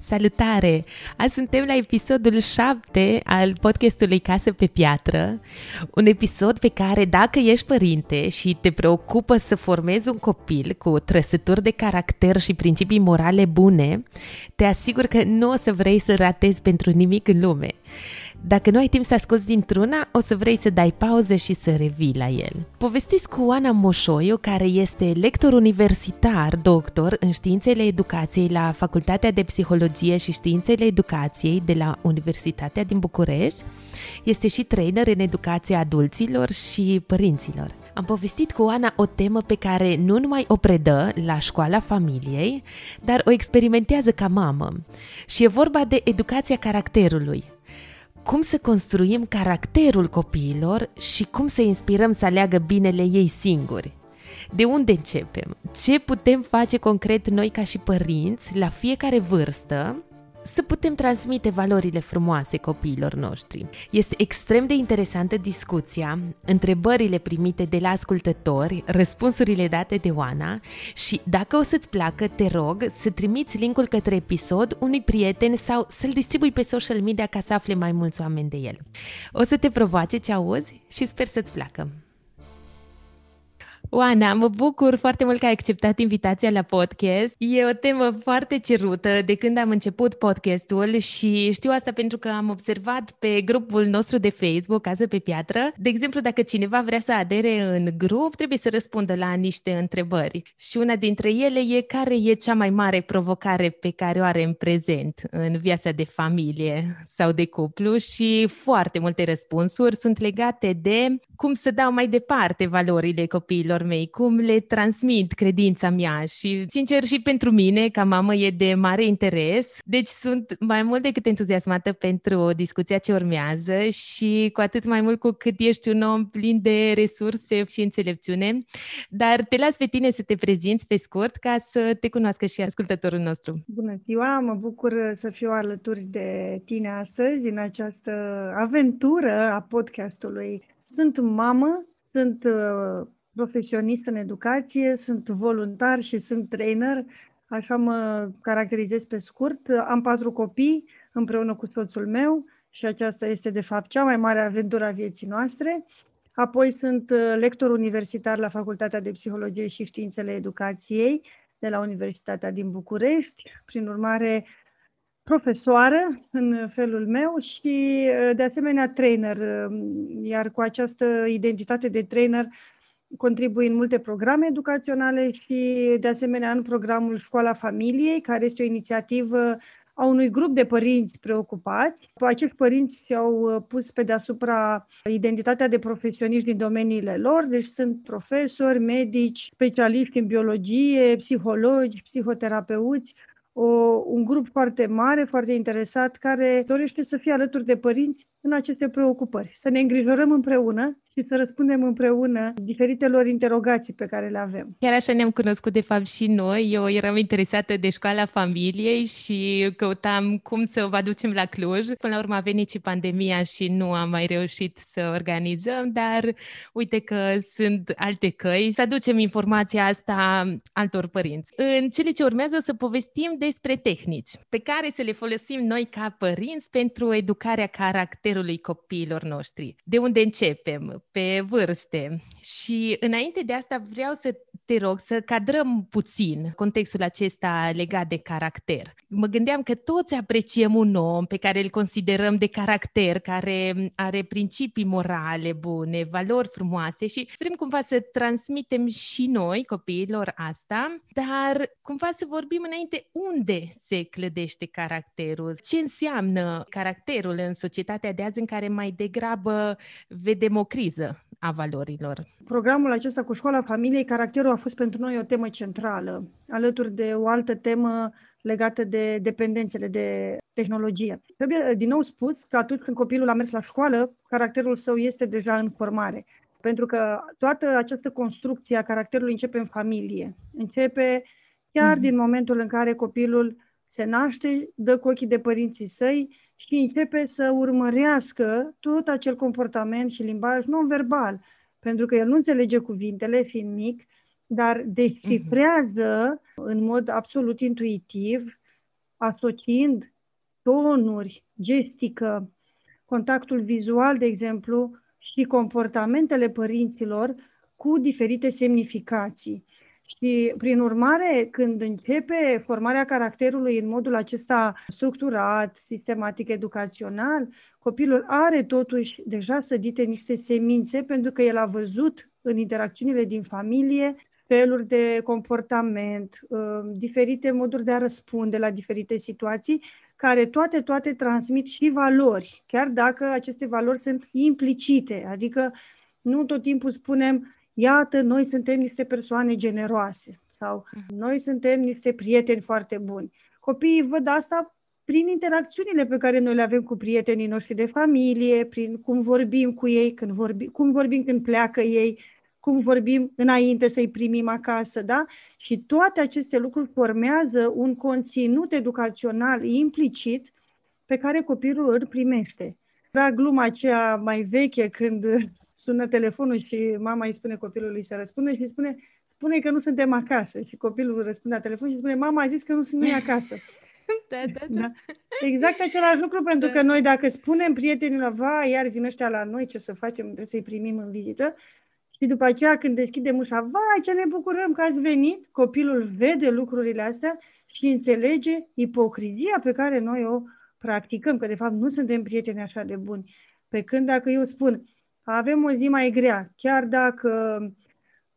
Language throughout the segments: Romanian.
Salutare! Azi suntem la episodul 7 al podcastului Casă pe Piatră, un episod pe care dacă ești părinte și te preocupă să formezi un copil cu trăsături de caracter și principii morale bune, te asigur că nu o să vrei să ratezi pentru nimic în lume. Dacă nu ai timp să asculti dintr-una, o să vrei să dai pauză și să revii la el. Povestiți cu Oana Moșoiu, care este lector universitar, doctor în științele educației la Facultatea de Psihologie și Științele Educației de la Universitatea din București. Este și trainer în educația adulților și părinților. Am povestit cu Oana o temă pe care nu numai o predă la școala familiei, dar o experimentează ca mamă. Și e vorba de educația caracterului, cum să construim caracterul copiilor și cum să inspirăm să aleagă binele ei singuri. De unde începem? Ce putem face concret noi ca și părinți la fiecare vârstă să putem transmite valorile frumoase copiilor noștri. Este extrem de interesantă discuția, întrebările primite de la ascultători, răspunsurile date de Oana și dacă o să-ți placă, te rog să trimiți linkul către episod unui prieten sau să-l distribui pe social media ca să afle mai mulți oameni de el. O să te provoace ce auzi și sper să-ți placă. Oana, mă bucur foarte mult că ai acceptat invitația la podcast. E o temă foarte cerută de când am început podcastul și știu asta pentru că am observat pe grupul nostru de Facebook, Casă pe Piatră. De exemplu, dacă cineva vrea să adere în grup, trebuie să răspundă la niște întrebări. Și una dintre ele e care e cea mai mare provocare pe care o are în prezent în viața de familie sau de cuplu și foarte multe răspunsuri sunt legate de cum să dau mai departe valorile copiilor mei, cum le transmit credința mea și, sincer, și pentru mine, ca mamă, e de mare interes. Deci sunt mai mult decât entuziasmată pentru discuția ce urmează și cu atât mai mult cu cât ești un om plin de resurse și înțelepciune. Dar te las pe tine să te prezinți pe scurt ca să te cunoască și ascultătorul nostru. Bună ziua, mă bucur să fiu alături de tine astăzi în această aventură a podcastului sunt mamă, sunt uh, profesionist în educație, sunt voluntar și sunt trainer, așa mă caracterizez pe scurt. Am patru copii împreună cu soțul meu și aceasta este de fapt cea mai mare aventură a vieții noastre. Apoi sunt uh, lector universitar la Facultatea de Psihologie și Științele Educației de la Universitatea din București. Prin urmare, profesoară în felul meu și de asemenea trainer, iar cu această identitate de trainer contribui în multe programe educaționale și de asemenea în programul Școala Familiei, care este o inițiativă a unui grup de părinți preocupați. Acești părinți și-au pus pe deasupra identitatea de profesioniști din domeniile lor, deci sunt profesori, medici, specialiști în biologie, psihologi, psihoterapeuți, o, un grup foarte mare, foarte interesat, care dorește să fie alături de părinți în aceste preocupări, să ne îngrijorăm împreună și să răspundem împreună diferitelor interogații pe care le avem. Chiar așa ne-am cunoscut de fapt și noi. Eu eram interesată de școala familiei și căutam cum să o aducem la Cluj. Până la urmă a venit și pandemia și nu am mai reușit să organizăm, dar uite că sunt alte căi să aducem informația asta altor părinți. În cele ce urmează o să povestim despre tehnici pe care să le folosim noi ca părinți pentru educarea caracterului copiilor noștri. De unde începem? pe vârste. Și înainte de asta vreau să te rog să cadrăm puțin contextul acesta legat de caracter. Mă gândeam că toți apreciem un om pe care îl considerăm de caracter, care are principii morale bune, valori frumoase și vrem cumva să transmitem și noi copiilor asta, dar cumva să vorbim înainte unde se clădește caracterul, ce înseamnă caracterul în societatea de azi în care mai degrabă vedem o criză a valorilor. Programul acesta cu școala familiei, caracterul a fost pentru noi o temă centrală, alături de o altă temă legată de dependențele de tehnologie. Trebuie din nou spus că atunci când copilul a mers la școală, caracterul său este deja în formare. Pentru că toată această construcție a caracterului începe în familie. Începe chiar mm-hmm. din momentul în care copilul se naște, dă cu ochii de părinții săi și începe să urmărească tot acel comportament și limbaj non-verbal. Pentru că el nu înțelege cuvintele, fiind mic, dar descifrează mm-hmm. în mod absolut intuitiv, asociind tonuri, gestică, contactul vizual, de exemplu, și comportamentele părinților cu diferite semnificații. Și, prin urmare, când începe formarea caracterului în modul acesta structurat, sistematic, educațional, copilul are totuși deja sădite niște semințe pentru că el a văzut în interacțiunile din familie feluri de comportament, uh, diferite moduri de a răspunde la diferite situații, care toate, toate transmit și valori, chiar dacă aceste valori sunt implicite, adică nu tot timpul spunem, iată, noi suntem niște persoane generoase sau noi suntem niște prieteni foarte buni. Copiii văd asta prin interacțiunile pe care noi le avem cu prietenii noștri de familie, prin cum vorbim cu ei, când vorbi, cum vorbim când pleacă ei, cum vorbim înainte să-i primim acasă, da? Și toate aceste lucruri formează un conținut educațional implicit pe care copilul îl primește. Era gluma aceea mai veche când sună telefonul și mama îi spune copilului să răspunde și spune, spune că nu suntem acasă. Și copilul răspunde la telefon și spune, mama a zis că nu sunt acasă. da, da, da, da. Exact același lucru, pentru da. că noi dacă spunem prietenilor, va, iar vin ăștia la noi, ce să facem, trebuie să-i primim în vizită, și după aceea când deschidem ușa, vai, ce ne bucurăm că ați venit, copilul vede lucrurile astea și înțelege ipocrizia pe care noi o practicăm, că de fapt nu suntem prieteni așa de buni. Pe când dacă eu spun, avem o zi mai grea, chiar dacă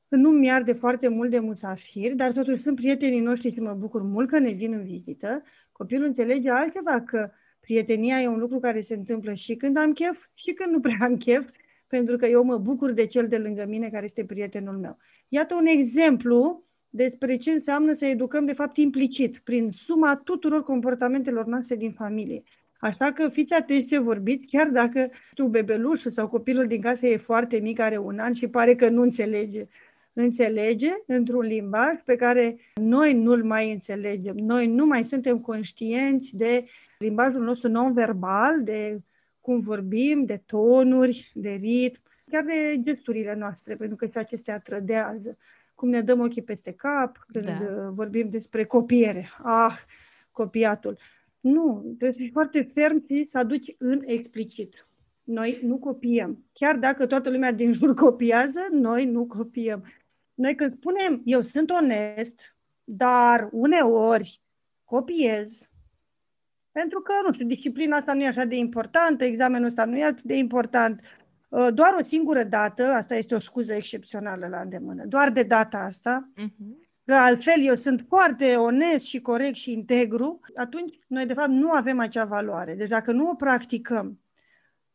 nu mi de foarte mult de musafiri, dar totuși sunt prietenii noștri și mă bucur mult că ne vin în vizită, copilul înțelege altceva că prietenia e un lucru care se întâmplă și când am chef și când nu prea am chef pentru că eu mă bucur de cel de lângă mine care este prietenul meu. Iată un exemplu despre ce înseamnă să educăm, de fapt, implicit, prin suma tuturor comportamentelor noastre din familie. Așa că fiți atenți ce vorbiți, chiar dacă tu, bebelușul sau copilul din casă e foarte mic, are un an și pare că nu înțelege. Înțelege într-un limbaj pe care noi nu-l mai înțelegem. Noi nu mai suntem conștienți de limbajul nostru non-verbal, de cum vorbim, de tonuri, de ritm, chiar de gesturile noastre, pentru că și acestea trădează. Cum ne dăm ochii peste cap când da. Uh, vorbim despre copiere. Ah, copiatul. Nu, trebuie să fii foarte ferm și să aduci în explicit. Noi nu copiem. Chiar dacă toată lumea din jur copiază, noi nu copiem. Noi când spunem, eu sunt onest, dar uneori copiez, pentru că, nu știu, disciplina asta nu e așa de importantă, examenul ăsta nu e atât de important. Uh, doar o singură dată, asta este o scuză excepțională la îndemână, doar de data asta, uh-huh. Că altfel eu sunt foarte onest și corect și integru, atunci noi de fapt nu avem acea valoare. Deci dacă nu o practicăm,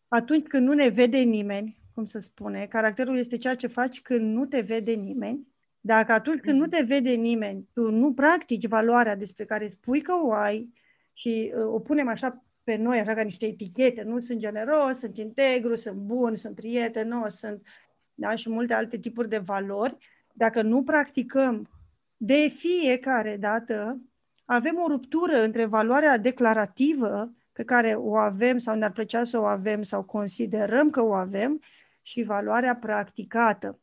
atunci când nu ne vede nimeni, cum să spune, caracterul este ceea ce faci când nu te vede nimeni, dacă atunci când nu mhm. te vede nimeni, tu nu practici valoarea despre care spui că o ai, și uh, o punem așa pe noi, așa ca niște etichete, nu sunt generos, sunt integru, sunt bun, sunt prietenos, sunt da, și multe alte tipuri de valori, dacă nu practicăm de fiecare dată, avem o ruptură între valoarea declarativă pe care o avem sau ne-ar plăcea să o avem sau considerăm că o avem și valoarea practicată.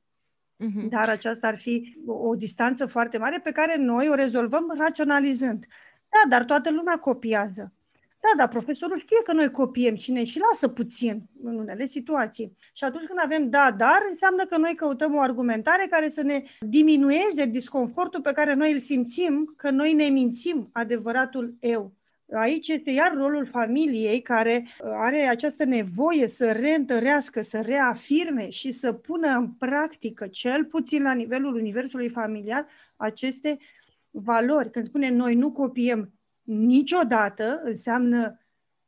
Uh-huh. Dar aceasta ar fi o, o distanță foarte mare pe care noi o rezolvăm raționalizând. Da, dar toată lumea copiază. Da, dar profesorul știe că noi copiem și ne și lasă puțin în unele situații. Și atunci când avem da, dar, înseamnă că noi căutăm o argumentare care să ne diminueze disconfortul pe care noi îl simțim, că noi ne mințim adevăratul eu. Aici este iar rolul familiei care are această nevoie să reîntărească, să reafirme și să pună în practică, cel puțin la nivelul universului familial, aceste valori. Când spune noi nu copiem niciodată, înseamnă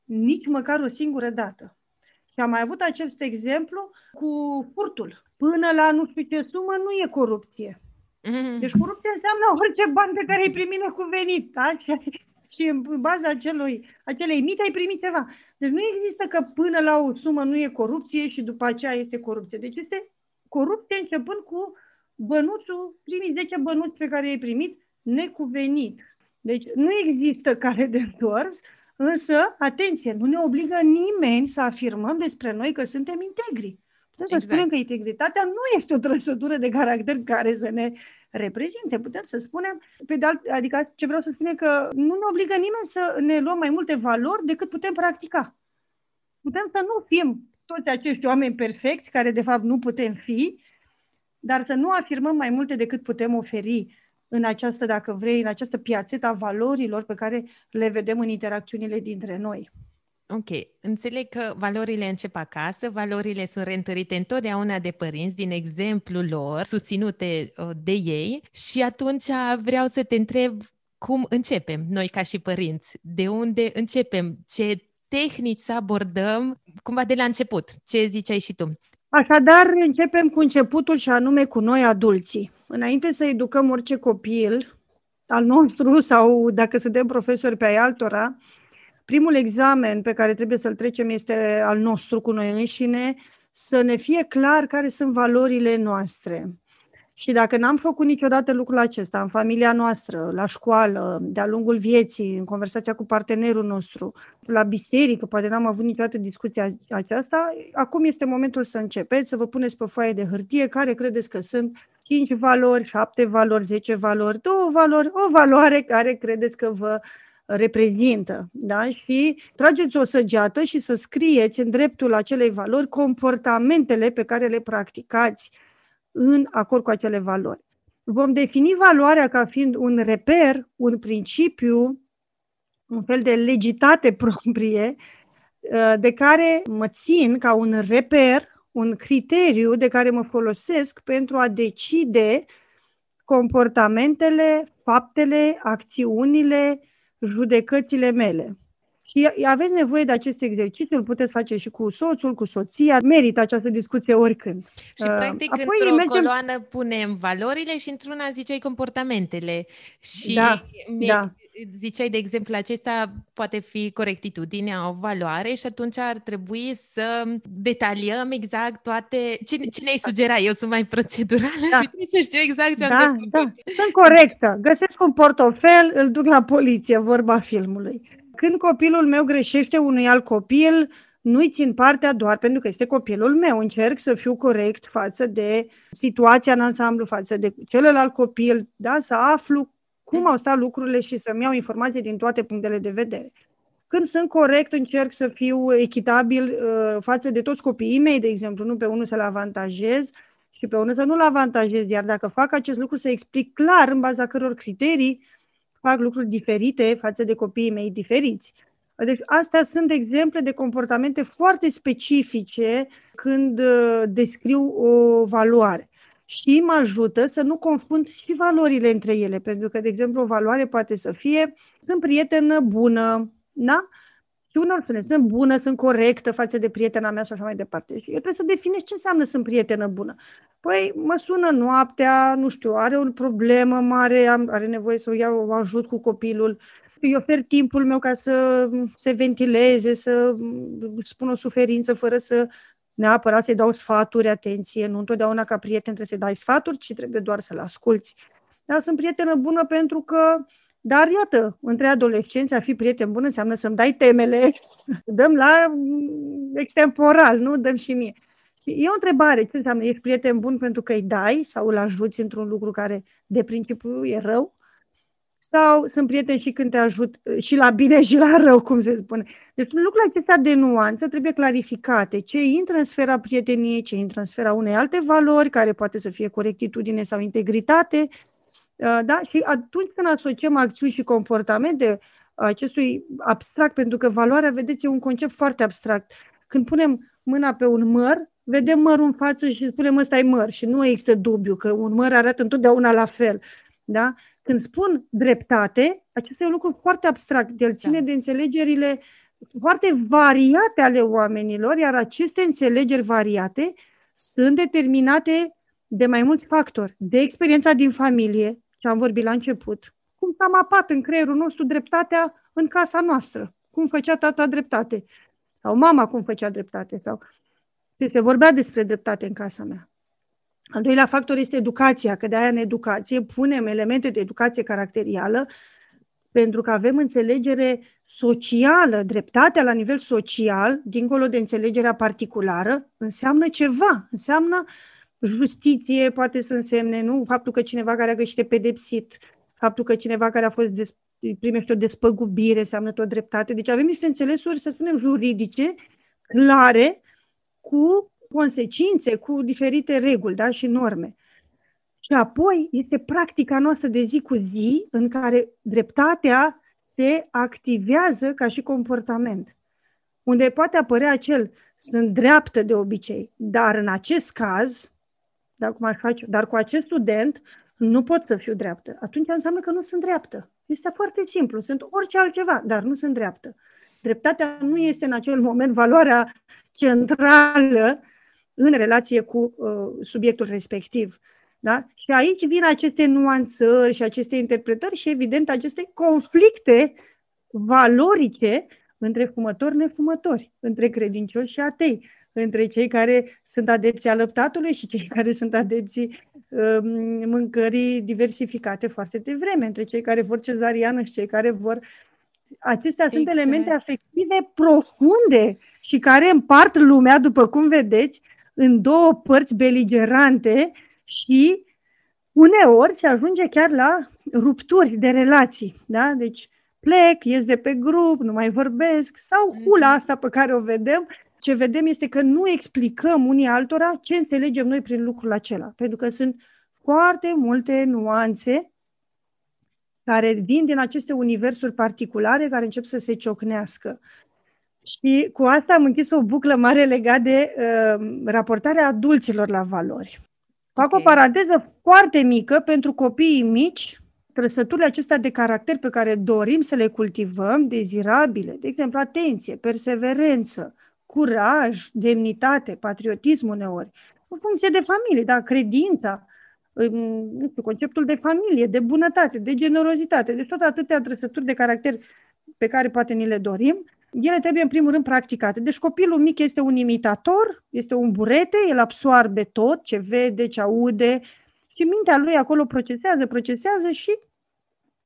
nici măcar o singură dată. Și am mai avut acest exemplu cu furtul. Până la nu știu ce sumă nu e corupție. Mm. Deci corupție înseamnă orice bani pe care îi primi necuvenit. Da? și în baza acelui, acelei mite ai primit ceva. Deci nu există că până la o sumă nu e corupție și după aceea este corupție. Deci este corupție începând cu bănuțul, primii 10 bănuți pe care i-ai primit, necuvenit. Deci nu există care de întors, însă, atenție, nu ne obligă nimeni să afirmăm despre noi că suntem integri. Putem exact. să spunem că integritatea nu este o trăsătură de caracter care să ne reprezinte. Putem să spunem, pe de alt, adică ce vreau să spun e că nu ne obligă nimeni să ne luăm mai multe valori decât putem practica. Putem să nu fim toți acești oameni perfecți, care de fapt nu putem fi, dar să nu afirmăm mai multe decât putem oferi în această, dacă vrei, în această piațetă a valorilor pe care le vedem în interacțiunile dintre noi. Ok, înțeleg că valorile încep acasă, valorile sunt reîntărite întotdeauna de părinți din exemplul lor, susținute uh, de ei. Și atunci vreau să te întreb cum începem noi ca și părinți, de unde începem, ce tehnici să abordăm, cumva de la început, ce ziceai și tu. Așadar, începem cu începutul și anume cu noi adulții. Înainte să educăm orice copil al nostru sau dacă suntem profesori pe ai altora, primul examen pe care trebuie să-l trecem este al nostru cu noi înșine, să ne fie clar care sunt valorile noastre. Și dacă n-am făcut niciodată lucrul acesta în familia noastră, la școală, de-a lungul vieții, în conversația cu partenerul nostru, la biserică, poate n-am avut niciodată discuția aceasta, acum este momentul să începeți, să vă puneți pe foaie de hârtie care credeți că sunt 5 valori, 7 valori, 10 valori, două valori, o valoare care credeți că vă reprezintă. Da? Și trageți o săgeată și să scrieți în dreptul acelei valori comportamentele pe care le practicați în acord cu acele valori. Vom defini valoarea ca fiind un reper, un principiu, un fel de legitate proprie, uh, de care mă țin ca un reper, un criteriu de care mă folosesc pentru a decide comportamentele, faptele, acțiunile, judecățile mele. Și aveți nevoie de acest exercițiu, îl puteți face și cu soțul, cu soția, merită această discuție oricând. Și uh, practic Apoi într-o mergem... coloană punem valorile și într-una ziceai comportamentele. Și da, da. ziceai, de exemplu, acesta poate fi corectitudinea, o valoare și atunci ar trebui să detaliem exact toate... Cine, cine îi sugera? Eu sunt mai procedurală da. și trebuie să știu exact ce da, am da. Sunt corectă. Găsesc un portofel, îl duc la poliție, vorba filmului. Când copilul meu greșește unui alt copil, nu-i țin partea doar pentru că este copilul meu. Încerc să fiu corect față de situația în ansamblu, față de celălalt copil, da? să aflu cum au stat lucrurile și să-mi iau informații din toate punctele de vedere. Când sunt corect, încerc să fiu echitabil uh, față de toți copiii mei, de exemplu, nu pe unul să-l avantajez și pe unul să nu-l avantajez, iar dacă fac acest lucru să explic clar în baza căror criterii fac lucruri diferite față de copiii mei diferiți. Deci astea sunt exemple de comportamente foarte specifice când uh, descriu o valoare. Și mă ajută să nu confund și valorile între ele, pentru că, de exemplu, o valoare poate să fie sunt prietenă bună, da? Și unor spune, sunt bună, sunt corectă față de prietena mea și așa mai departe. Și eu trebuie să definez ce înseamnă sunt prietenă bună. Păi mă sună noaptea, nu știu, are o problemă mare, are nevoie să o iau, o ajut cu copilul, îi ofer timpul meu ca să se ventileze, să spun o suferință fără să neapărat să-i dau sfaturi, atenție, nu întotdeauna ca prieten trebuie să-i dai sfaturi, ci trebuie doar să-l asculți. Dar sunt prietenă bună pentru că dar iată, între adolescenți, a fi prieten bun înseamnă să-mi dai temele, dăm la mm, extemporal, nu dăm și mie. Și e o întrebare, ce înseamnă, ești prieten bun pentru că îi dai sau îl ajuți într-un lucru care de principiu e rău? Sau sunt prieten și când te ajut și la bine și la rău, cum se spune. Deci lucrurile acestea de nuanță trebuie clarificate. Ce intră în sfera prieteniei, ce intră în sfera unei alte valori, care poate să fie corectitudine sau integritate, Uh, da? Și atunci când asociem acțiuni și comportamente acestui abstract, pentru că valoarea, vedeți, e un concept foarte abstract. Când punem mâna pe un măr, vedem mărul în față și spunem ăsta e măr și nu există dubiu că un măr arată întotdeauna la fel. Da? Când spun dreptate, acesta e un lucru foarte abstract. El ține da. de înțelegerile foarte variate ale oamenilor, iar aceste înțelegeri variate sunt determinate de mai mulți factori. De experiența din familie, ce am vorbit la început, cum s-a mapat în creierul nostru dreptatea în casa noastră. Cum făcea tata dreptate. Sau mama cum făcea dreptate. Sau se vorbea despre dreptate în casa mea. Al doilea factor este educația, că de aia în educație punem elemente de educație caracterială pentru că avem înțelegere socială, dreptatea la nivel social, dincolo de înțelegerea particulară, înseamnă ceva, înseamnă justiție, poate să însemne, nu? Faptul că cineva care a greșit pedepsit, faptul că cineva care a fost des, primește o despăgubire înseamnă tot dreptate. Deci avem niște înțelesuri, să spunem, juridice, clare, cu consecințe, cu diferite reguli da? și norme. Și apoi este practica noastră de zi cu zi în care dreptatea se activează ca și comportament. Unde poate apărea acel sunt dreaptă de obicei, dar în acest caz, dar, cum ar face, dar cu acest student nu pot să fiu dreaptă. Atunci înseamnă că nu sunt dreaptă. Este foarte simplu, sunt orice altceva, dar nu sunt dreaptă. Dreptatea nu este în acel moment valoarea centrală în relație cu uh, subiectul respectiv. Da? Și aici vin aceste nuanțări și aceste interpretări și, evident, aceste conflicte valorice între fumători nefumători, între credincioși și atei, între cei care sunt adepții alăptatului și cei care sunt adepții um, mâncării diversificate foarte devreme, între cei care vor cezariană și cei care vor... Acestea exact. sunt elemente afective profunde și care împart lumea, după cum vedeți, în două părți beligerante și uneori se ajunge chiar la rupturi de relații. Da? Deci plec, ies de pe grup, nu mai vorbesc, sau mhm. hula asta pe care o vedem, ce vedem este că nu explicăm unii altora ce înțelegem noi prin lucrul acela. Pentru că sunt foarte multe nuanțe care vin din aceste universuri particulare care încep să se ciocnească. Și cu asta am închis o buclă mare legat de uh, raportarea adulților la valori. Fac okay. o paranteză foarte mică pentru copiii mici, trăsăturile acestea de caracter pe care dorim să le cultivăm, dezirabile, de exemplu, atenție, perseverență, curaj, demnitate, patriotism uneori, în funcție de familie, da, credința, nu știu, conceptul de familie, de bunătate, de generozitate, de tot atâtea trăsături de caracter pe care poate ni le dorim, ele trebuie în primul rând practicate. Deci copilul mic este un imitator, este un burete, el absoarbe tot ce vede, ce aude și mintea lui acolo procesează, procesează și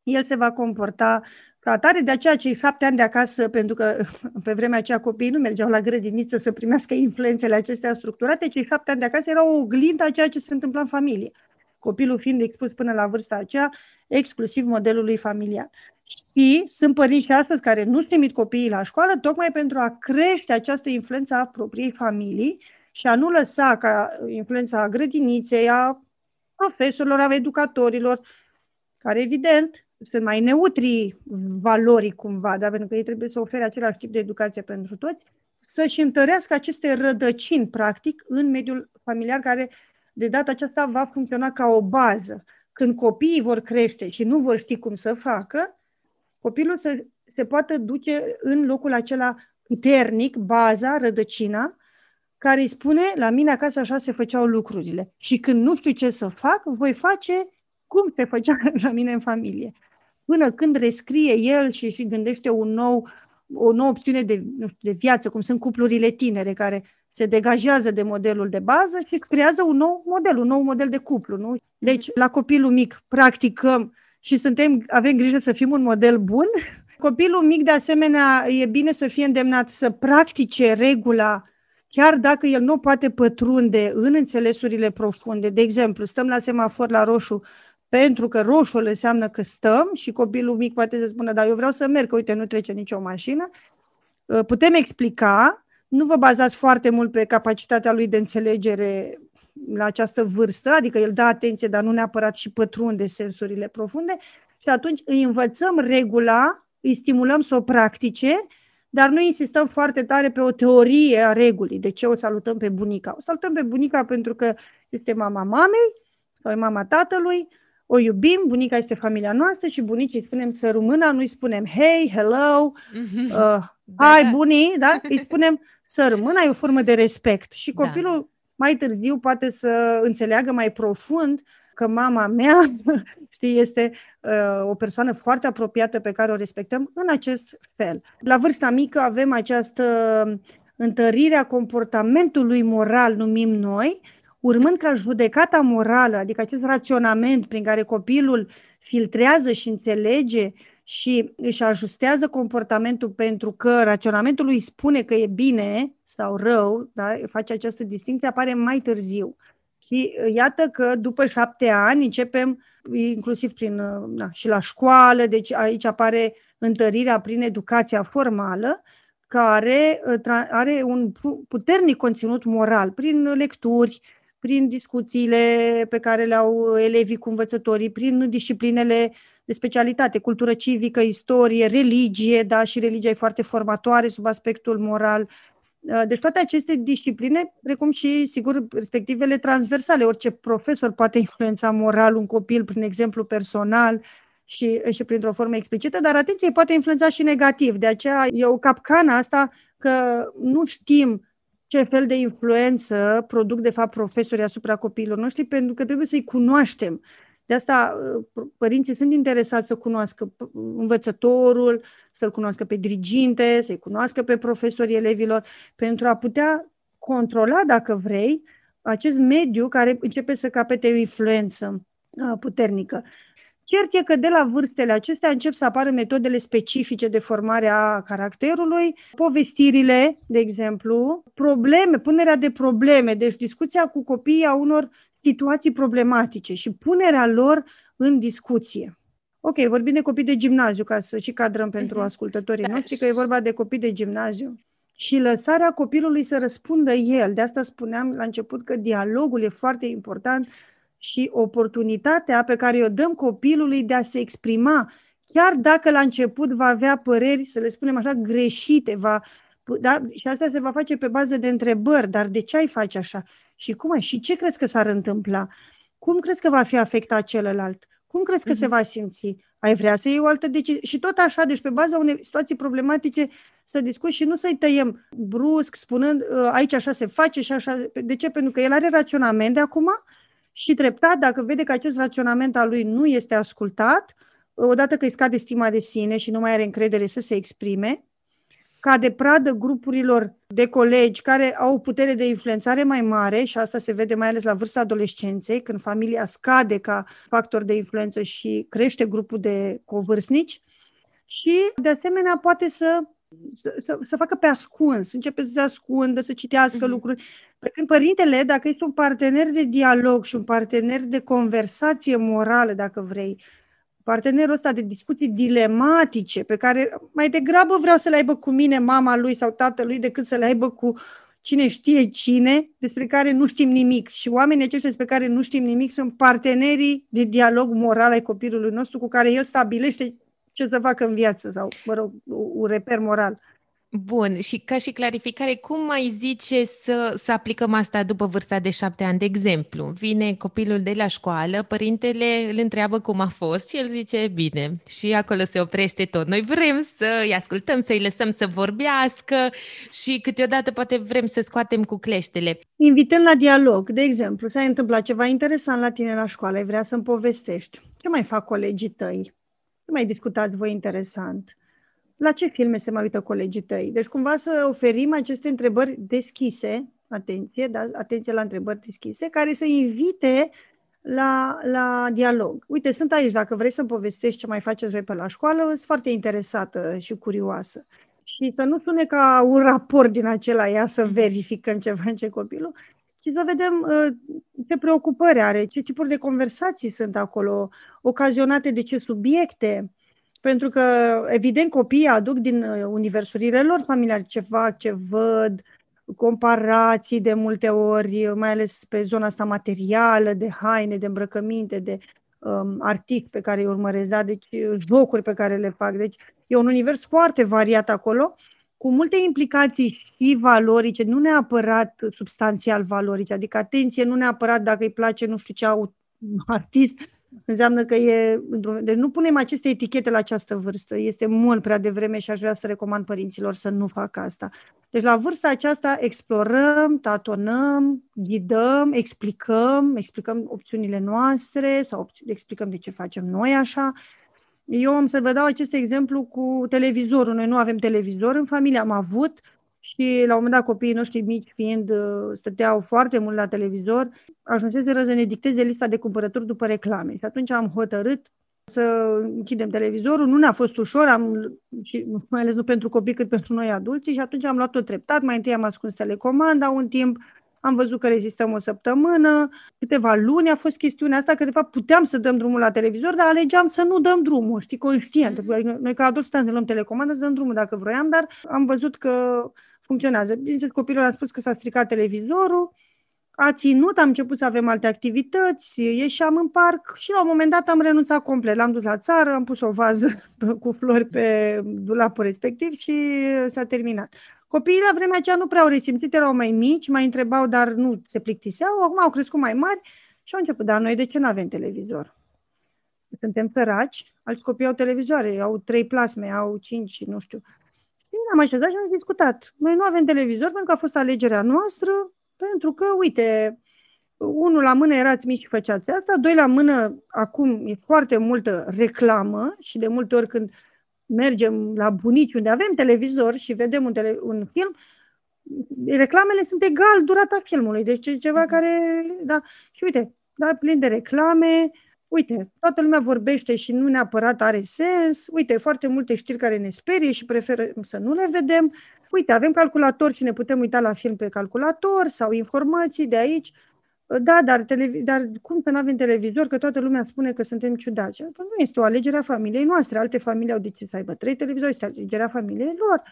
el se va comporta ca atare. De aceea cei șapte ani de acasă, pentru că pe vremea aceea copiii nu mergeau la grădiniță să primească influențele acestea structurate, cei șapte ani de acasă erau o oglindă a ceea ce se întâmpla în familie. Copilul fiind expus până la vârsta aceea, exclusiv modelului familial. Și sunt părinți și astăzi care nu trimit copiii la școală tocmai pentru a crește această influență a propriei familii și a nu lăsa ca influența grădiniței, a profesorilor, a educatorilor, care evident sunt mai neutri valorii cumva, da? pentru că ei trebuie să ofere același tip de educație pentru toți, să-și întărească aceste rădăcini, practic, în mediul familiar, care de data aceasta va funcționa ca o bază. Când copiii vor crește și nu vor ști cum să facă, copilul să se poată duce în locul acela puternic, baza, rădăcina, care îi spune, la mine acasă așa se făceau lucrurile. Și când nu știu ce să fac, voi face cum se făcea la mine în familie. Până când rescrie el și, și gândește un nou, o nouă opțiune de, nu știu, de viață, cum sunt cuplurile tinere care se degajează de modelul de bază și creează un nou model, un nou model de cuplu. Nu? Deci, la copilul mic, practicăm și suntem, avem grijă să fim un model bun. Copilul mic, de asemenea, e bine să fie îndemnat să practice regula chiar dacă el nu poate pătrunde în înțelesurile profunde. De exemplu, stăm la semafor la roșu pentru că roșul înseamnă că stăm și copilul mic poate să spună, dar eu vreau să merg, că uite, nu trece nicio mașină. Putem explica, nu vă bazați foarte mult pe capacitatea lui de înțelegere la această vârstă, adică el dă atenție, dar nu neapărat și pătrunde sensurile profunde și atunci îi învățăm regula, îi stimulăm să o practice, dar nu insistăm foarte tare pe o teorie a regulii. De ce o salutăm pe bunica? O salutăm pe bunica pentru că este mama mamei sau e mama tatălui, o iubim, bunica este familia noastră și bunicii îi spunem să rămână, nu îi spunem hey, hello, mm-hmm. uh, da, hai da. bunii, da? îi spunem să rămână, e o formă de respect. Și da. copilul da mai târziu poate să înțeleagă mai profund că mama mea știi, este uh, o persoană foarte apropiată pe care o respectăm în acest fel. La vârsta mică avem această întărire a comportamentului moral, numim noi, urmând ca judecata morală, adică acest raționament prin care copilul filtrează și înțelege și își ajustează comportamentul pentru că raționamentul lui spune că e bine sau rău, da? face această distinție, apare mai târziu. Și uh, iată că după șapte ani începem, inclusiv prin, uh, na, și la școală, deci aici apare întărirea prin educația formală, care uh, are un puternic conținut moral, prin lecturi, prin discuțiile pe care le au elevii cu învățătorii, prin disciplinele de specialitate, cultură civică, istorie, religie, da, și religia e foarte formatoare sub aspectul moral, Uh, deci toate aceste discipline, precum și, sigur, perspectivele transversale. Orice profesor poate influența moral un copil prin exemplu personal și, și printr-o formă explicită, dar atenție, poate influența și negativ. De aceea e o capcană asta că nu știm ce fel de influență produc, de fapt, profesorii asupra copiilor noștri, pentru că trebuie să-i cunoaștem. De asta uh, părinții sunt interesați să cunoască învățătorul, să-l cunoască pe diriginte, să-i cunoască pe profesorii elevilor, pentru a putea controla, dacă vrei, acest mediu care începe să capete o influență uh, puternică. Cert e că de la vârstele acestea încep să apară metodele specifice de formare a caracterului, povestirile, de exemplu, probleme, punerea de probleme, deci discuția cu copiii a unor situații problematice și punerea lor în discuție. Ok, vorbim de copii de gimnaziu, ca să și cadrăm pentru uh-huh. ascultătorii da. noștri, că e vorba de copii de gimnaziu. Și lăsarea copilului să răspundă el. De asta spuneam la început că dialogul e foarte important și oportunitatea pe care o dăm copilului de a se exprima, chiar dacă la început va avea păreri, să le spunem așa, greșite, va, da? și asta se va face pe bază de întrebări, dar de ce ai face așa? Și cum ai? Și ce crezi că s-ar întâmpla? Cum crezi că va fi afectat celălalt? Cum crezi că mm-hmm. se mhm. va simți? Ai vrea să iei o altă decizie? Și tot așa, deci pe baza unei situații problematice să discuți și nu să-i tăiem brusc, spunând ă, aici așa se face și așa. De ce? Pentru că el are raționament de acum și treptat, dacă vede că acest raționament al lui nu este ascultat, odată că îi scade stima de sine și nu mai are încredere să se exprime, ca de pradă grupurilor de colegi care au o putere de influențare mai mare și asta se vede mai ales la vârsta adolescenței, când familia scade ca factor de influență și crește grupul de covârstnici și de asemenea poate să să, să, să facă pe ascuns, începe să se ascundă, să citească mm-hmm. lucruri. Pe când părintele, dacă este un partener de dialog și un partener de conversație morală, dacă vrei, partenerul ăsta de discuții dilematice, pe care mai degrabă vreau să le aibă cu mine mama lui sau tatălui, decât să le aibă cu cine știe cine, despre care nu știm nimic. Și oamenii aceștia despre care nu știm nimic sunt partenerii de dialog moral ai copilului nostru cu care el stabilește ce să facă în viață sau, mă rog, un reper moral. Bun, și ca și clarificare, cum mai zice să, să aplicăm asta după vârsta de șapte ani? De exemplu, vine copilul de la școală, părintele îl întreabă cum a fost și el zice bine și acolo se oprește tot. Noi vrem să îi ascultăm, să îi lăsăm să vorbească și câteodată poate vrem să scoatem cu cleștele. Invităm la dialog. De exemplu, s-a întâmplat ceva interesant la tine la școală, ai vrea să-mi povestești. Ce mai fac colegii tăi? Ce mai discutați voi interesant? la ce filme se mai uită colegii tăi. Deci cumva să oferim aceste întrebări deschise, atenție, da, atenție la întrebări deschise, care să invite la, la dialog. Uite, sunt aici, dacă vreți să-mi povestești ce mai faceți voi pe la școală, sunt foarte interesată și curioasă. Și să nu sune ca un raport din acela, ea să verificăm ce face copilul, ci să vedem uh, ce preocupări are, ce tipuri de conversații sunt acolo, ocazionate de ce subiecte, pentru că, evident, copiii aduc din uh, universurile lor familiare ce fac, ce văd, comparații de multe ori, mai ales pe zona asta materială, de haine, de îmbrăcăminte, de um, artic pe care îi urmăresc, da? deci jocuri pe care le fac. Deci e un univers foarte variat acolo, cu multe implicații și valorice, nu neapărat substanțial valorice, adică atenție, nu neapărat dacă îi place nu știu ce artist, Înseamnă că e... Deci nu punem aceste etichete la această vârstă. Este mult prea devreme și aș vrea să recomand părinților să nu facă asta. Deci la vârsta aceasta explorăm, tatonăm, ghidăm, explicăm, explicăm opțiunile noastre sau explicăm de ce facem noi așa. Eu am să vă dau acest exemplu cu televizorul. Noi nu avem televizor în familie, am avut, și la un moment dat copiii noștri mici fiind, uh, stăteau foarte mult la televizor, ajunsese să ne dicteze lista de cumpărături după reclame. Și atunci am hotărât să închidem televizorul. Nu ne-a fost ușor, am, și mai ales nu pentru copii, cât pentru noi adulți, și atunci am luat-o treptat. Mai întâi am ascuns telecomanda un timp, am văzut că rezistăm o săptămână, câteva luni a fost chestiunea asta, că de fapt puteam să dăm drumul la televizor, dar alegeam să nu dăm drumul, știi, conștient. Mm-hmm. Noi ca adulți puteam să luăm telecomandă, să dăm drumul dacă vroiam, dar am văzut că funcționează. Bineînțeles, copilul a spus că s-a stricat televizorul, a ținut, am început să avem alte activități, ieșeam în parc și la un moment dat am renunțat complet. L-am dus la țară, am pus o vază cu flori pe dulapul respectiv și s-a terminat. Copiii la vremea aceea nu prea au resimțit, erau mai mici, mai întrebau, dar nu se plictiseau, acum au crescut mai mari și au început, dar noi de ce nu avem televizor? Suntem săraci, alți copii au televizoare, au trei plasme, au cinci, nu știu. Bine, am așezat și am discutat. Noi nu avem televizor pentru că a fost alegerea noastră, pentru că, uite, unul la mână erați mici și făceați asta, doi la mână, acum e foarte multă reclamă și de multe ori când mergem la bunici unde avem televizor și vedem un, tele, un film, reclamele sunt egal durata filmului. Deci e ceva mhm. care, da, și uite, da, plin de reclame, uite, toată lumea vorbește și nu neapărat are sens, uite, foarte multe știri care ne sperie și preferă să nu le vedem, uite, avem calculator și ne putem uita la film pe calculator sau informații de aici, da, dar, televi- dar cum să nu avem televizor, că toată lumea spune că suntem ciudați? Păi nu este o alegere a familiei noastre, alte familii au decis să aibă trei televizori, este alegerea familiei lor.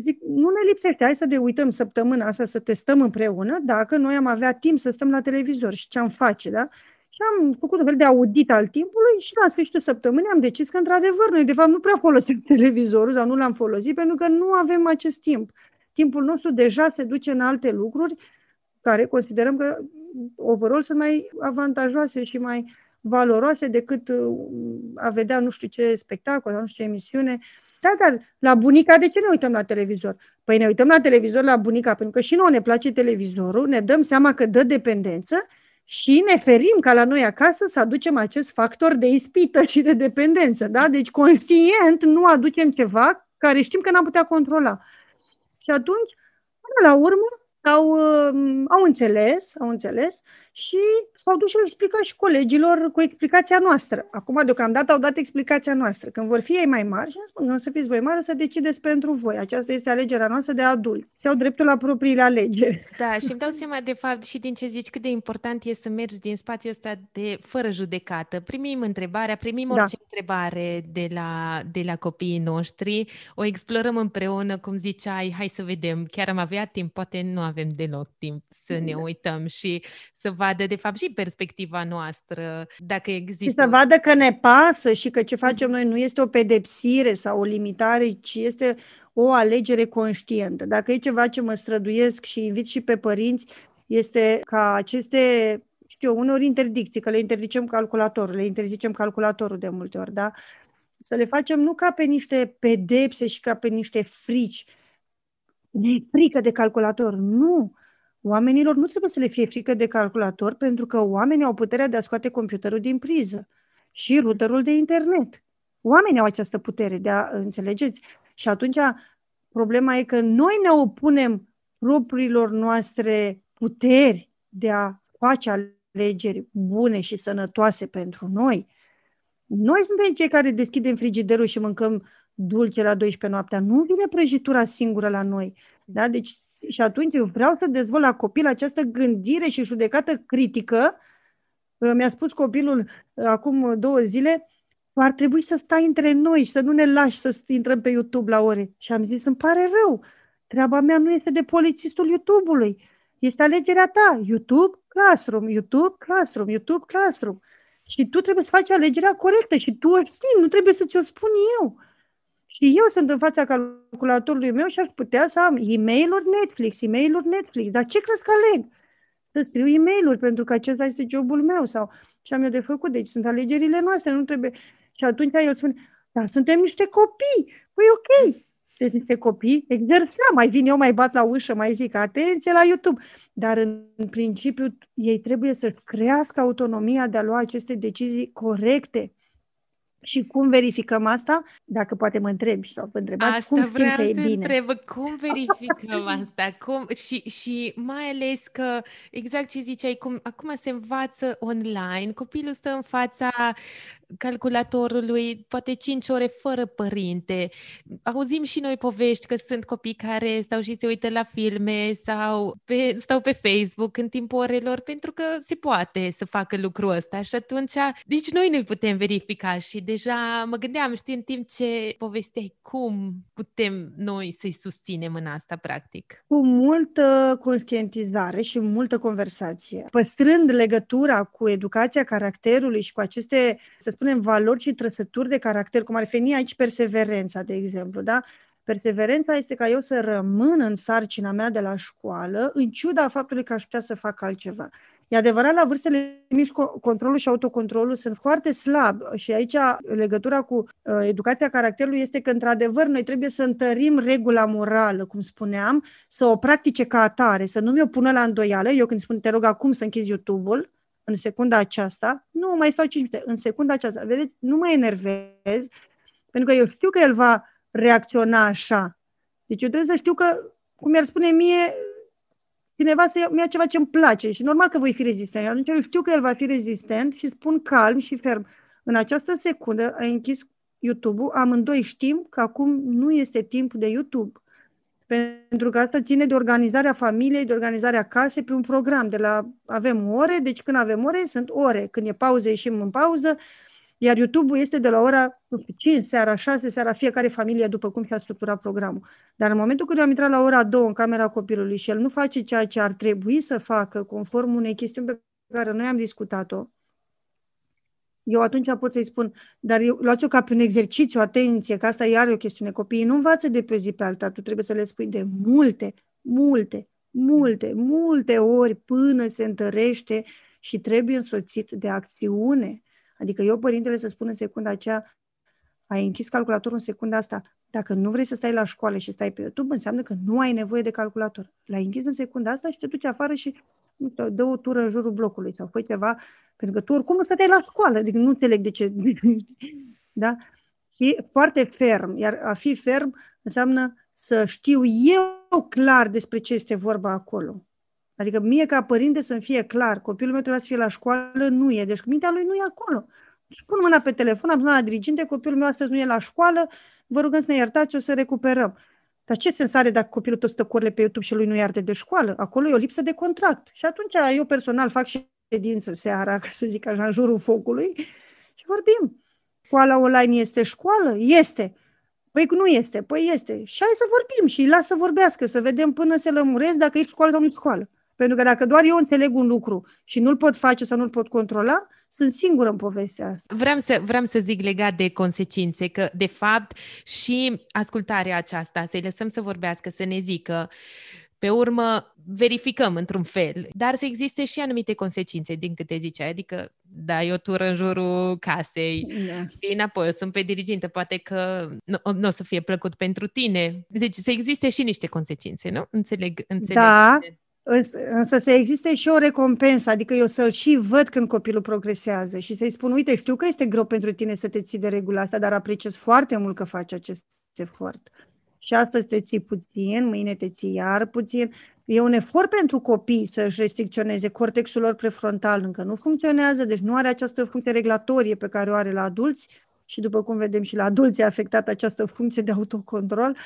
Zic, nu ne lipsește, hai să ne uităm săptămâna asta, să testăm împreună, dacă noi am avea timp să stăm la televizor și ce am face, da? Și am făcut un fel de audit al timpului și la sfârșitul săptămânii am decis că, într-adevăr, noi, de fapt, nu prea folosim televizorul sau nu l-am folosit pentru că nu avem acest timp. Timpul nostru deja se duce în alte lucruri care considerăm că, overall, sunt mai avantajoase și mai valoroase decât uh, a vedea nu știu ce spectacol, nu știu ce emisiune. Da, dar la bunica, de ce ne uităm la televizor? Păi ne uităm la televizor la bunica pentru că și nouă ne place televizorul, ne dăm seama că dă dependență și ne ferim ca la noi acasă să aducem acest factor de ispită și de dependență. Da? Deci conștient nu aducem ceva care știm că n-am putea controla. Și atunci, până la urmă, au, uh, au înțeles, au înțeles și s-au dus și au explicat și colegilor cu explicația noastră. Acum, deocamdată, au dat explicația noastră. Când vor fi ei mai mari, și spun, nu să fiți voi mari, să decideți pentru voi. Aceasta este alegerea noastră de adulți. Și au dreptul la propriile alegeri. Da, și îmi dau seama, de fapt, și din ce zici, cât de important e să mergi din spațiul ăsta de fără judecată. Primim întrebarea, primim da. orice da. întrebare de la, de la copiii noștri, o explorăm împreună, cum ziceai, hai să vedem, chiar am avea timp, poate nu avem deloc timp să ne da. uităm și să vadă, de fapt, și perspectiva noastră, dacă există... Și să vadă că ne pasă și că ce facem noi nu este o pedepsire sau o limitare, ci este o alegere conștientă. Dacă e ceva ce mă străduiesc și invit și pe părinți, este ca aceste știu eu, uneori interdicții, că le interzicem calculatorul, le interzicem calculatorul de multe ori, da? Să le facem nu ca pe niște pedepse și ca pe niște frici. Ne e frică de calculator. Nu! Oamenilor nu trebuie să le fie frică de calculator pentru că oamenii au puterea de a scoate computerul din priză și routerul de internet. Oamenii au această putere de a înțelegeți. Și atunci problema e că noi ne opunem propriilor noastre puteri de a face alegeri bune și sănătoase pentru noi. Noi suntem cei care deschidem frigiderul și mâncăm dulce la 12 noaptea. Nu vine prăjitura singură la noi. Da? Deci și atunci eu vreau să dezvolt la copil această gândire și judecată critică. Uh, mi-a spus copilul uh, acum două zile, ar trebui să stai între noi și să nu ne lași să intrăm pe YouTube la ore. Și am zis, îmi pare rău, treaba mea nu este de polițistul YouTube-ului, este alegerea ta. YouTube, Classroom, YouTube, Classroom, YouTube, Classroom. Și tu trebuie să faci alegerea corectă și tu o știi, nu trebuie să ți-o spun eu. Și eu sunt în fața calculatorului meu și aș putea să am e mail Netflix, e mail Netflix. Dar ce crezi că aleg? Să scriu e mail pentru că acesta este jobul meu. Sau ce am eu de făcut, deci sunt alegerile noastre, nu trebuie... Și atunci el spune, dar suntem niște copii, păi ok, deci niște copii, exersa, mai vin eu, mai bat la ușă, mai zic, atenție la YouTube. Dar în, în principiu ei trebuie să crească autonomia de a lua aceste decizii corecte. Și cum verificăm asta? Dacă poate mă întrebi sau vă întrebați, asta cum vreau să e bine? întreb, cum verificăm asta? Cum, și, și mai ales că, exact ce ziceai, cum, acum se învață online, copilul stă în fața calculatorului poate 5 ore fără părinte. Auzim și noi povești că sunt copii care stau și se uită la filme sau pe, stau pe Facebook în timpul orelor pentru că se poate să facă lucrul ăsta și atunci nici noi nu putem verifica și deja mă gândeam, știi, în timp ce povesteai cum putem noi să-i susținem în asta practic. Cu multă conștientizare și multă conversație, păstrând legătura cu educația caracterului și cu aceste, să spunem, valori și trăsături de caracter, cum ar fi aici perseverența, de exemplu, da? Perseverența este ca eu să rămân în sarcina mea de la școală, în ciuda faptului că aș putea să fac altceva. E adevărat, la vârstele mici, controlul și autocontrolul sunt foarte slab și aici legătura cu uh, educația caracterului este că, într-adevăr, noi trebuie să întărim regula morală, cum spuneam, să o practice ca atare, să nu mi-o pună la îndoială. Eu când spun, te rog acum să închizi YouTube-ul, în secunda aceasta, nu mai stau 5 minute, în secunda aceasta, vedeți, nu mă enervez, pentru că eu știu că el va reacționa așa. Deci eu trebuie să știu că, cum mi-ar spune mie, cineva să ia ceva ce îmi place și normal că voi fi rezistent. Atunci eu știu că el va fi rezistent și spun calm și ferm. În această secundă ai închis YouTube-ul, amândoi știm că acum nu este timp de YouTube. Pentru că asta ține de organizarea familiei, de organizarea casei pe un program. De la avem ore, deci când avem ore, sunt ore. Când e pauză, ieșim în pauză, iar YouTube-ul este de la ora nu știu, 5 seara, 6 seara, fiecare familie după cum și-a structurat programul. Dar în momentul când eu am intrat la ora 2 în camera copilului și el nu face ceea ce ar trebui să facă, conform unei chestiuni pe care noi am discutat-o, eu atunci pot să-i spun, dar eu luați-o ca pe un exercițiu, atenție, că asta iar e o chestiune. Copiii nu învață de pe o zi pe alta, tu trebuie să le spui de multe, multe, multe, multe ori până se întărește și trebuie însoțit de acțiune. Adică eu, părintele, să spun în secunda aceea, ai închis calculatorul în secunda asta, dacă nu vrei să stai la școală și stai pe YouTube, înseamnă că nu ai nevoie de calculator. L-ai închis în secunda asta și te duci afară și nu știu, dă o tură în jurul blocului sau fă ceva, pentru că tu oricum nu stăteai la școală, adică nu înțeleg de ce. da? Și foarte ferm, iar a fi ferm înseamnă să știu eu clar despre ce este vorba acolo. Adică mie ca părinte să-mi fie clar, copilul meu trebuie să fie la școală, nu e, deci mintea lui nu e acolo. Și pun mâna pe telefon, am sunat la diriginte, copilul meu astăzi nu e la școală, vă rugăm să ne iertați, o să recuperăm. Dar ce sens are dacă copilul tot stă cu pe YouTube și lui nu iarde de școală? Acolo e o lipsă de contract. Și atunci eu personal fac ședință seara, ca să zic așa, în jurul focului și vorbim. Școala online este școală? Este. Păi nu este, păi este. Și hai să vorbim și îi las să vorbească, să vedem până se lămuresc dacă e școală sau nu e școală. Pentru că dacă doar eu înțeleg un lucru și nu-l pot face sau nu-l pot controla, sunt singură în povestea asta. Vreau să, vreau să zic legat de consecințe, că de fapt și ascultarea aceasta, să-i lăsăm să vorbească, să ne zică, pe urmă verificăm într-un fel, dar să existe și anumite consecințe, din câte ziceai, adică dai o tură în jurul casei da. și înapoi, eu sunt pe dirigintă, poate că nu, nu o să fie plăcut pentru tine. Deci să existe și niște consecințe, nu? Înțeleg, înțeleg. Da, Însă să existe și o recompensă, adică eu să-l și văd când copilul progresează și să-i spun, uite, știu că este greu pentru tine să te ții de regula asta, dar apreciez foarte mult că faci acest efort. Și astăzi te ții puțin, mâine te ții iar puțin. E un efort pentru copii să-și restricționeze cortexul lor prefrontal, încă nu funcționează, deci nu are această funcție reglatorie pe care o are la adulți și după cum vedem și la adulți a afectat această funcție de autocontrol.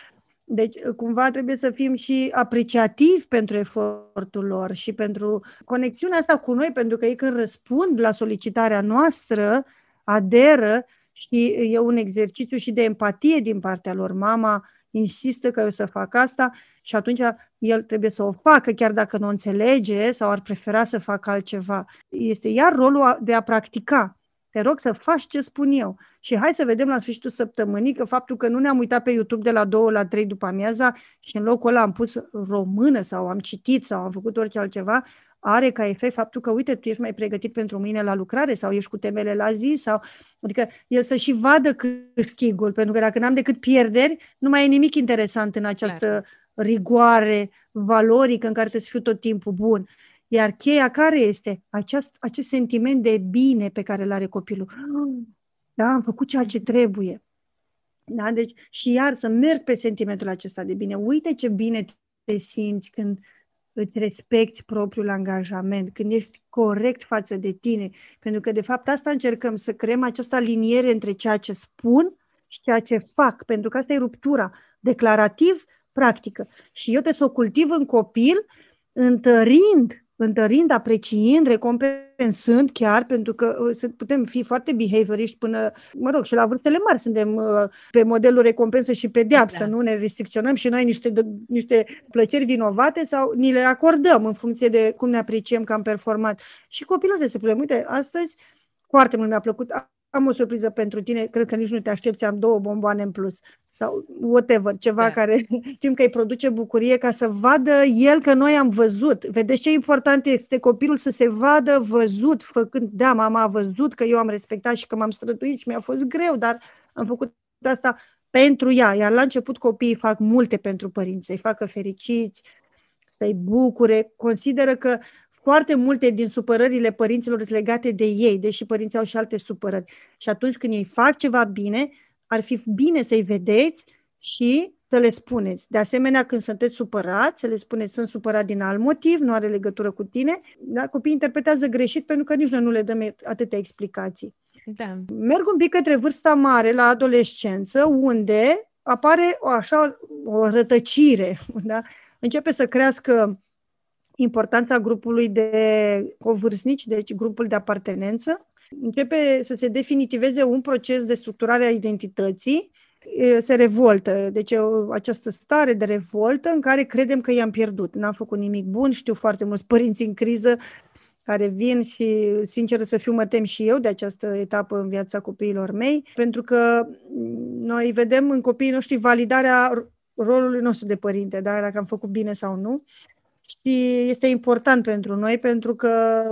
Deci, cumva, trebuie să fim și apreciativi pentru efortul lor și pentru conexiunea asta cu noi, pentru că ei când răspund la solicitarea noastră, aderă și e un exercițiu și de empatie din partea lor. Mama insistă că eu să fac asta și atunci el trebuie să o facă, chiar dacă nu o înțelege sau ar prefera să facă altceva. Este iar rolul de a practica te rog să faci ce spun eu. Și hai să vedem la sfârșitul săptămânii că faptul că nu ne-am uitat pe YouTube de la 2 la 3 după amiaza și în locul ăla am pus română sau am citit sau am făcut orice altceva, are ca efect faptul că, uite, tu ești mai pregătit pentru mâine la lucrare sau ești cu temele la zi sau, adică el să și vadă câștigul, pentru că dacă n-am decât pierderi, nu mai e nimic interesant în această Clar. rigoare valorică în care trebuie să fiu tot timpul bun. Iar cheia care este? Acest, acest sentiment de bine pe care îl are copilul. Da, am făcut ceea ce trebuie. Da? Deci, și iar să merg pe sentimentul acesta de bine. Uite ce bine te simți când îți respecti propriul angajament, când ești corect față de tine. Pentru că, de fapt, asta încercăm, să creăm această aliniere între ceea ce spun și ceea ce fac. Pentru că asta e ruptura. Declarativ, practică. Și eu trebuie să o cultiv în copil, întărind întărind, apreciind, recompensând chiar, pentru că uh, putem fi foarte behavioriști până, mă rog, și la vârstele mari suntem uh, pe modelul recompensă și pedeapsă, da. nu ne restricționăm și noi niște, niște plăceri vinovate sau ni le acordăm în funcție de cum ne apreciem că am performat. Și copilul se spune, uite, astăzi foarte mult mi-a plăcut, am o surpriză pentru tine, cred că nici nu te aștepți, am două bomboane în plus sau whatever, ceva da. care știm că îi produce bucurie ca să vadă el că noi am văzut. Vedeți ce important este copilul să se vadă văzut, făcând, da, mama a văzut că eu am respectat și că m-am străduit și mi-a fost greu, dar am făcut asta pentru ea. Iar la început copiii fac multe pentru părinți, să-i facă fericiți, să-i bucure. Consideră că foarte multe din supărările părinților sunt legate de ei, deși părinții au și alte supărări. Și atunci când ei fac ceva bine, ar fi bine să-i vedeți și să le spuneți. De asemenea, când sunteți supărați, să le spuneți, sunt supărat din alt motiv, nu are legătură cu tine. Da? Copiii interpretează greșit pentru că nici noi nu le dăm atâtea explicații. Da. Merg un pic către vârsta mare, la adolescență, unde apare o, așa o rătăcire. Da? Începe să crească importanța grupului de covârstnici, deci grupul de apartenență, începe să se definitiveze un proces de structurare a identității, se revoltă. Deci această stare de revoltă în care credem că i-am pierdut. N-am făcut nimic bun, știu foarte mulți părinți în criză care vin și, sincer să fiu, mă tem și eu de această etapă în viața copiilor mei, pentru că noi vedem în copiii noștri validarea rolului nostru de părinte, da? dacă am făcut bine sau nu. Și este important pentru noi, pentru că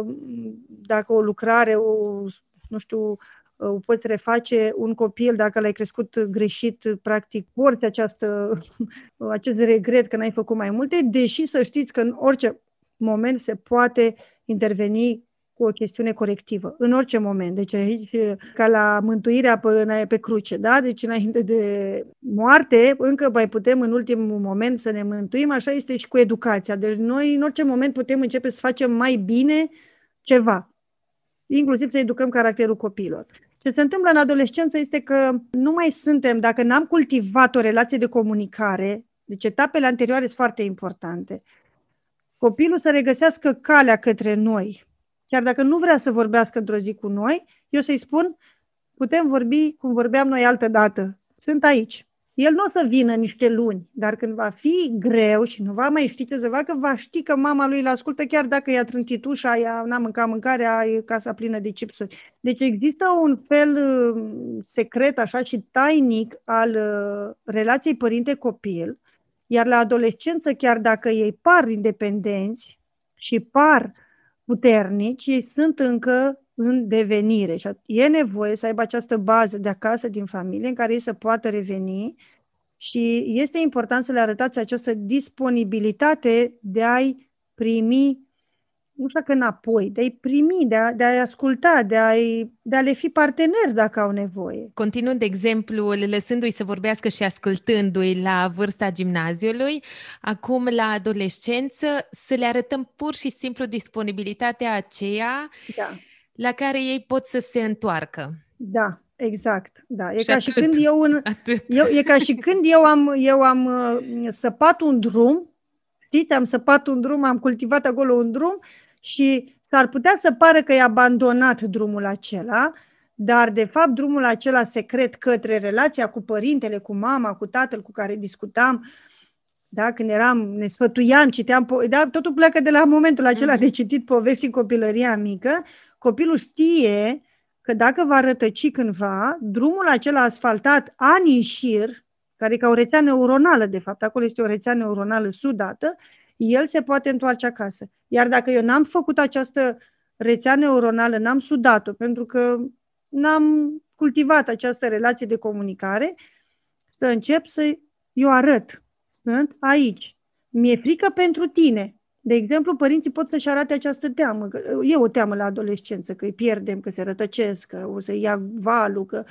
dacă o lucrare, o, nu știu, o poți reface un copil, dacă l-ai crescut greșit, practic, porți această, acest regret că n-ai făcut mai multe, deși să știți că în orice moment se poate interveni cu o chestiune corectivă, în orice moment. Deci aici, ca la mântuirea pe, pe cruce, da? Deci înainte de moarte, încă mai putem în ultimul moment să ne mântuim, așa este și cu educația. Deci noi în orice moment putem începe să facem mai bine ceva, inclusiv să educăm caracterul copiilor. Ce se întâmplă în adolescență este că nu mai suntem, dacă n-am cultivat o relație de comunicare, deci etapele anterioare sunt foarte importante, copilul să regăsească calea către noi, Chiar dacă nu vrea să vorbească într-o zi cu noi, eu să-i spun, putem vorbi cum vorbeam noi altă dată. Sunt aici. El nu o să vină niște luni, dar când va fi greu și nu va mai ști ce să facă, va ști că mama lui îl ascultă chiar dacă i-a trântit ușa, i-a, n-a mâncat mâncarea, e casa plină de chipsuri. Deci există un fel uh, secret așa și tainic al uh, relației părinte-copil, iar la adolescență, chiar dacă ei par independenți și par uh, puternici, ei sunt încă în devenire și e nevoie să aibă această bază de acasă, din familie, în care ei să poată reveni și este important să le arătați această disponibilitate de a-i primi nu știu dacă înapoi, de a-i primi, de, a, de a-i asculta, de a, de a le fi parteneri dacă au nevoie. Continuând exemplu, lăsându-i să vorbească și ascultându-i la vârsta gimnaziului, acum la adolescență, să le arătăm pur și simplu disponibilitatea aceea da. la care ei pot să se întoarcă. Da, Exact, da. E și ca atât, și când eu, în, eu e ca și când eu am, eu am uh, săpat un drum, știți, am săpat un drum, am cultivat acolo un drum și s-ar putea să pară că e abandonat drumul acela, dar de fapt drumul acela secret către relația cu părintele, cu mama, cu tatăl cu care discutam, da, când eram, ne sfătuiam, citeam, po- da, totul pleacă de la momentul acela mm-hmm. de citit povești în copilăria mică, copilul știe că dacă va rătăci cândva, drumul acela asfaltat ani în șir, care e ca o rețea neuronală, de fapt, acolo este o rețea neuronală sudată, el se poate întoarce acasă. Iar dacă eu n-am făcut această rețea neuronală, n-am sudat-o, pentru că n-am cultivat această relație de comunicare, să încep să eu arăt. Sunt aici. Mi-e frică pentru tine. De exemplu, părinții pot să-și arate această teamă. Că e o teamă la adolescență, că îi pierdem, că se rătăcesc, că o să ia valul, că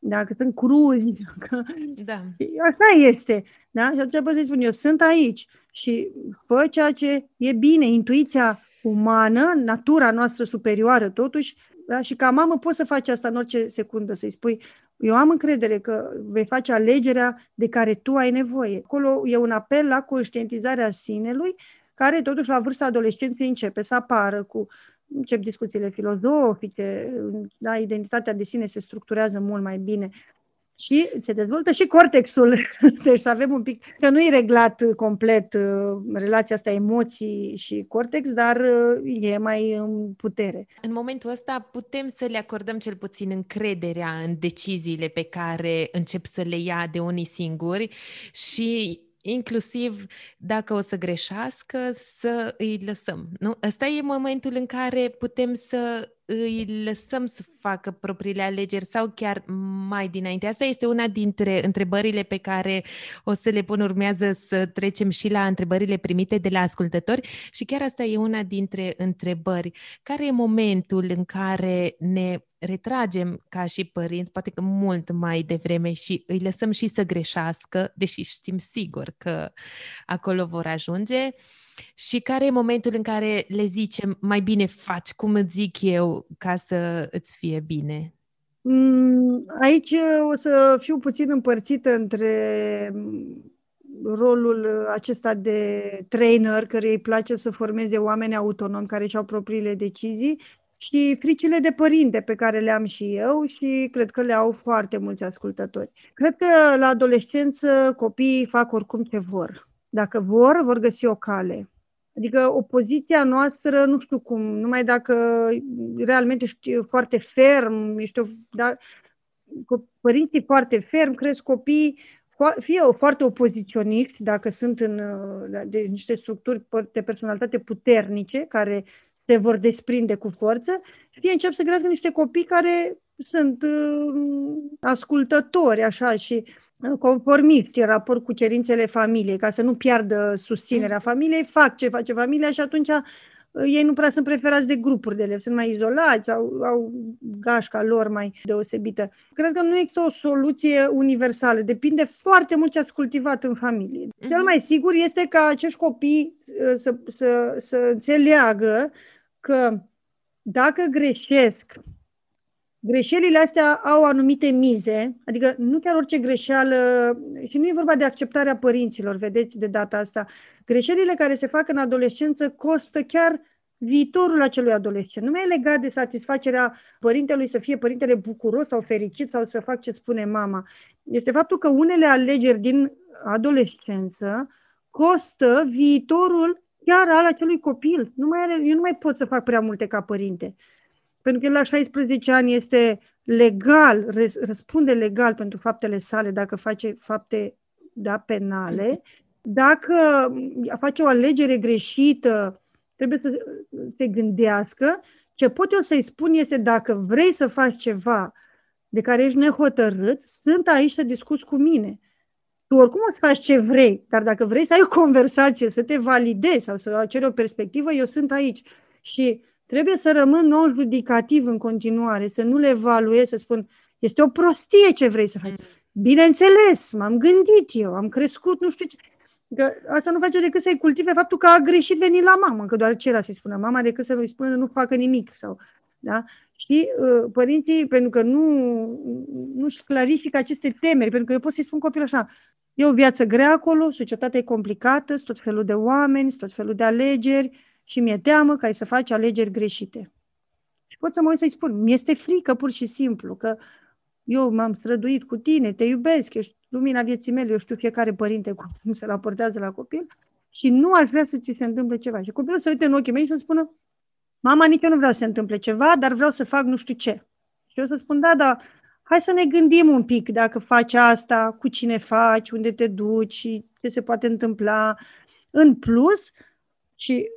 dacă sunt cruzi. Că... Da. Așa este. Da? Și atunci pot să-i spun, eu sunt aici și fă ceea ce e bine. Intuiția umană, natura noastră superioară, totuși, da? și ca mamă poți să faci asta în orice secundă, să-i spui, eu am încredere că vei face alegerea de care tu ai nevoie. Acolo e un apel la conștientizarea sinelui, care totuși la vârsta adolescenței începe să apară cu încep discuțiile filozofice, da, identitatea de sine se structurează mult mai bine și se dezvoltă și cortexul. Deci să avem un pic, că nu e reglat complet uh, relația asta emoții și cortex, dar uh, e mai în putere. În momentul ăsta putem să le acordăm cel puțin încrederea în deciziile pe care încep să le ia de unii singuri și inclusiv dacă o să greșească, să îi lăsăm. Nu? Ăsta e momentul în care putem să îi lăsăm să facă propriile alegeri sau chiar mai dinainte? Asta este una dintre întrebările pe care o să le pun, urmează să trecem și la întrebările primite de la ascultători și chiar asta e una dintre întrebări. Care e momentul în care ne retragem ca și părinți, poate că mult mai devreme și îi lăsăm și să greșească, deși știm sigur că acolo vor ajunge? Și care e momentul în care le zicem mai bine faci cum îți zic eu ca să îți fie bine? Mm, aici o să fiu puțin împărțită între rolul acesta de trainer care îi place să formeze oameni autonomi care și-au propriile decizii și fricile de părinte pe care le am și eu și cred că le au foarte mulți ascultători. Cred că la adolescență copiii fac oricum ce vor. Dacă vor, vor găsi o cale. Adică opoziția noastră, nu știu cum, numai dacă realmente ești foarte ferm, ești o, da, părinții foarte ferm, cresc copii, fie foarte opoziționiști, dacă sunt în da, de niște structuri de personalitate puternice, care se vor desprinde cu forță, fie încep să crească niște copii care sunt uh, ascultători, așa, și uh, conformiști în raport cu cerințele familiei, ca să nu piardă susținerea mm. familiei, fac ce face familia și atunci uh, ei nu prea sunt preferați de grupuri de elevi, sunt mai izolați, sau au gașca lor mai deosebită. Cred că nu există o soluție universală, depinde foarte mult ce ați cultivat în familie. Mm-hmm. Cel mai sigur este ca acești copii să, să, să înțeleagă că dacă greșesc, greșelile astea au anumite mize, adică nu chiar orice greșeală, și nu e vorba de acceptarea părinților, vedeți, de data asta. Greșelile care se fac în adolescență costă chiar viitorul acelui adolescent. Nu mai e legat de satisfacerea părintelui să fie părintele bucuros sau fericit sau să fac ce spune mama. Este faptul că unele alegeri din adolescență costă viitorul chiar al acelui copil. Nu mai are, eu nu mai pot să fac prea multe ca părinte. Pentru că el la 16 ani este legal, răspunde legal pentru faptele sale dacă face fapte da, penale. Dacă face o alegere greșită, trebuie să se gândească. Ce pot eu să-i spun este dacă vrei să faci ceva de care ești nehotărât, sunt aici să discuți cu mine tu oricum o să faci ce vrei, dar dacă vrei să ai o conversație, să te validezi sau să ceri o perspectivă, eu sunt aici. Și trebuie să rămân non-judicativ în continuare, să nu le evaluez, să spun, este o prostie ce vrei să faci. Bineînțeles, m-am gândit eu, am crescut, nu știu ce. Că asta nu face decât să-i cultive faptul că a greșit venit la mamă, că doar cela să-i spună mama, decât să-i spună să nu facă nimic. Sau, da? Și uh, părinții, pentru că nu, nu-și clarifică aceste temeri, pentru că eu pot să-i spun copilul așa, e o viață grea acolo, societatea e complicată, sunt tot felul de oameni, sunt tot felul de alegeri și mi-e teamă că ai să faci alegeri greșite. Și pot să mă uit să-i spun, mi-este frică pur și simplu, că eu m-am străduit cu tine, te iubesc, ești lumina vieții mele, eu știu fiecare părinte cum se raportează la copil și nu aș vrea să ți se întâmple ceva. Și copilul să uite în ochii mei și să spună, mama, nici eu nu vreau să se întâmple ceva, dar vreau să fac nu știu ce. Și eu să spun, da, da, hai să ne gândim un pic dacă faci asta, cu cine faci, unde te duci, ce se poate întâmpla. În plus, și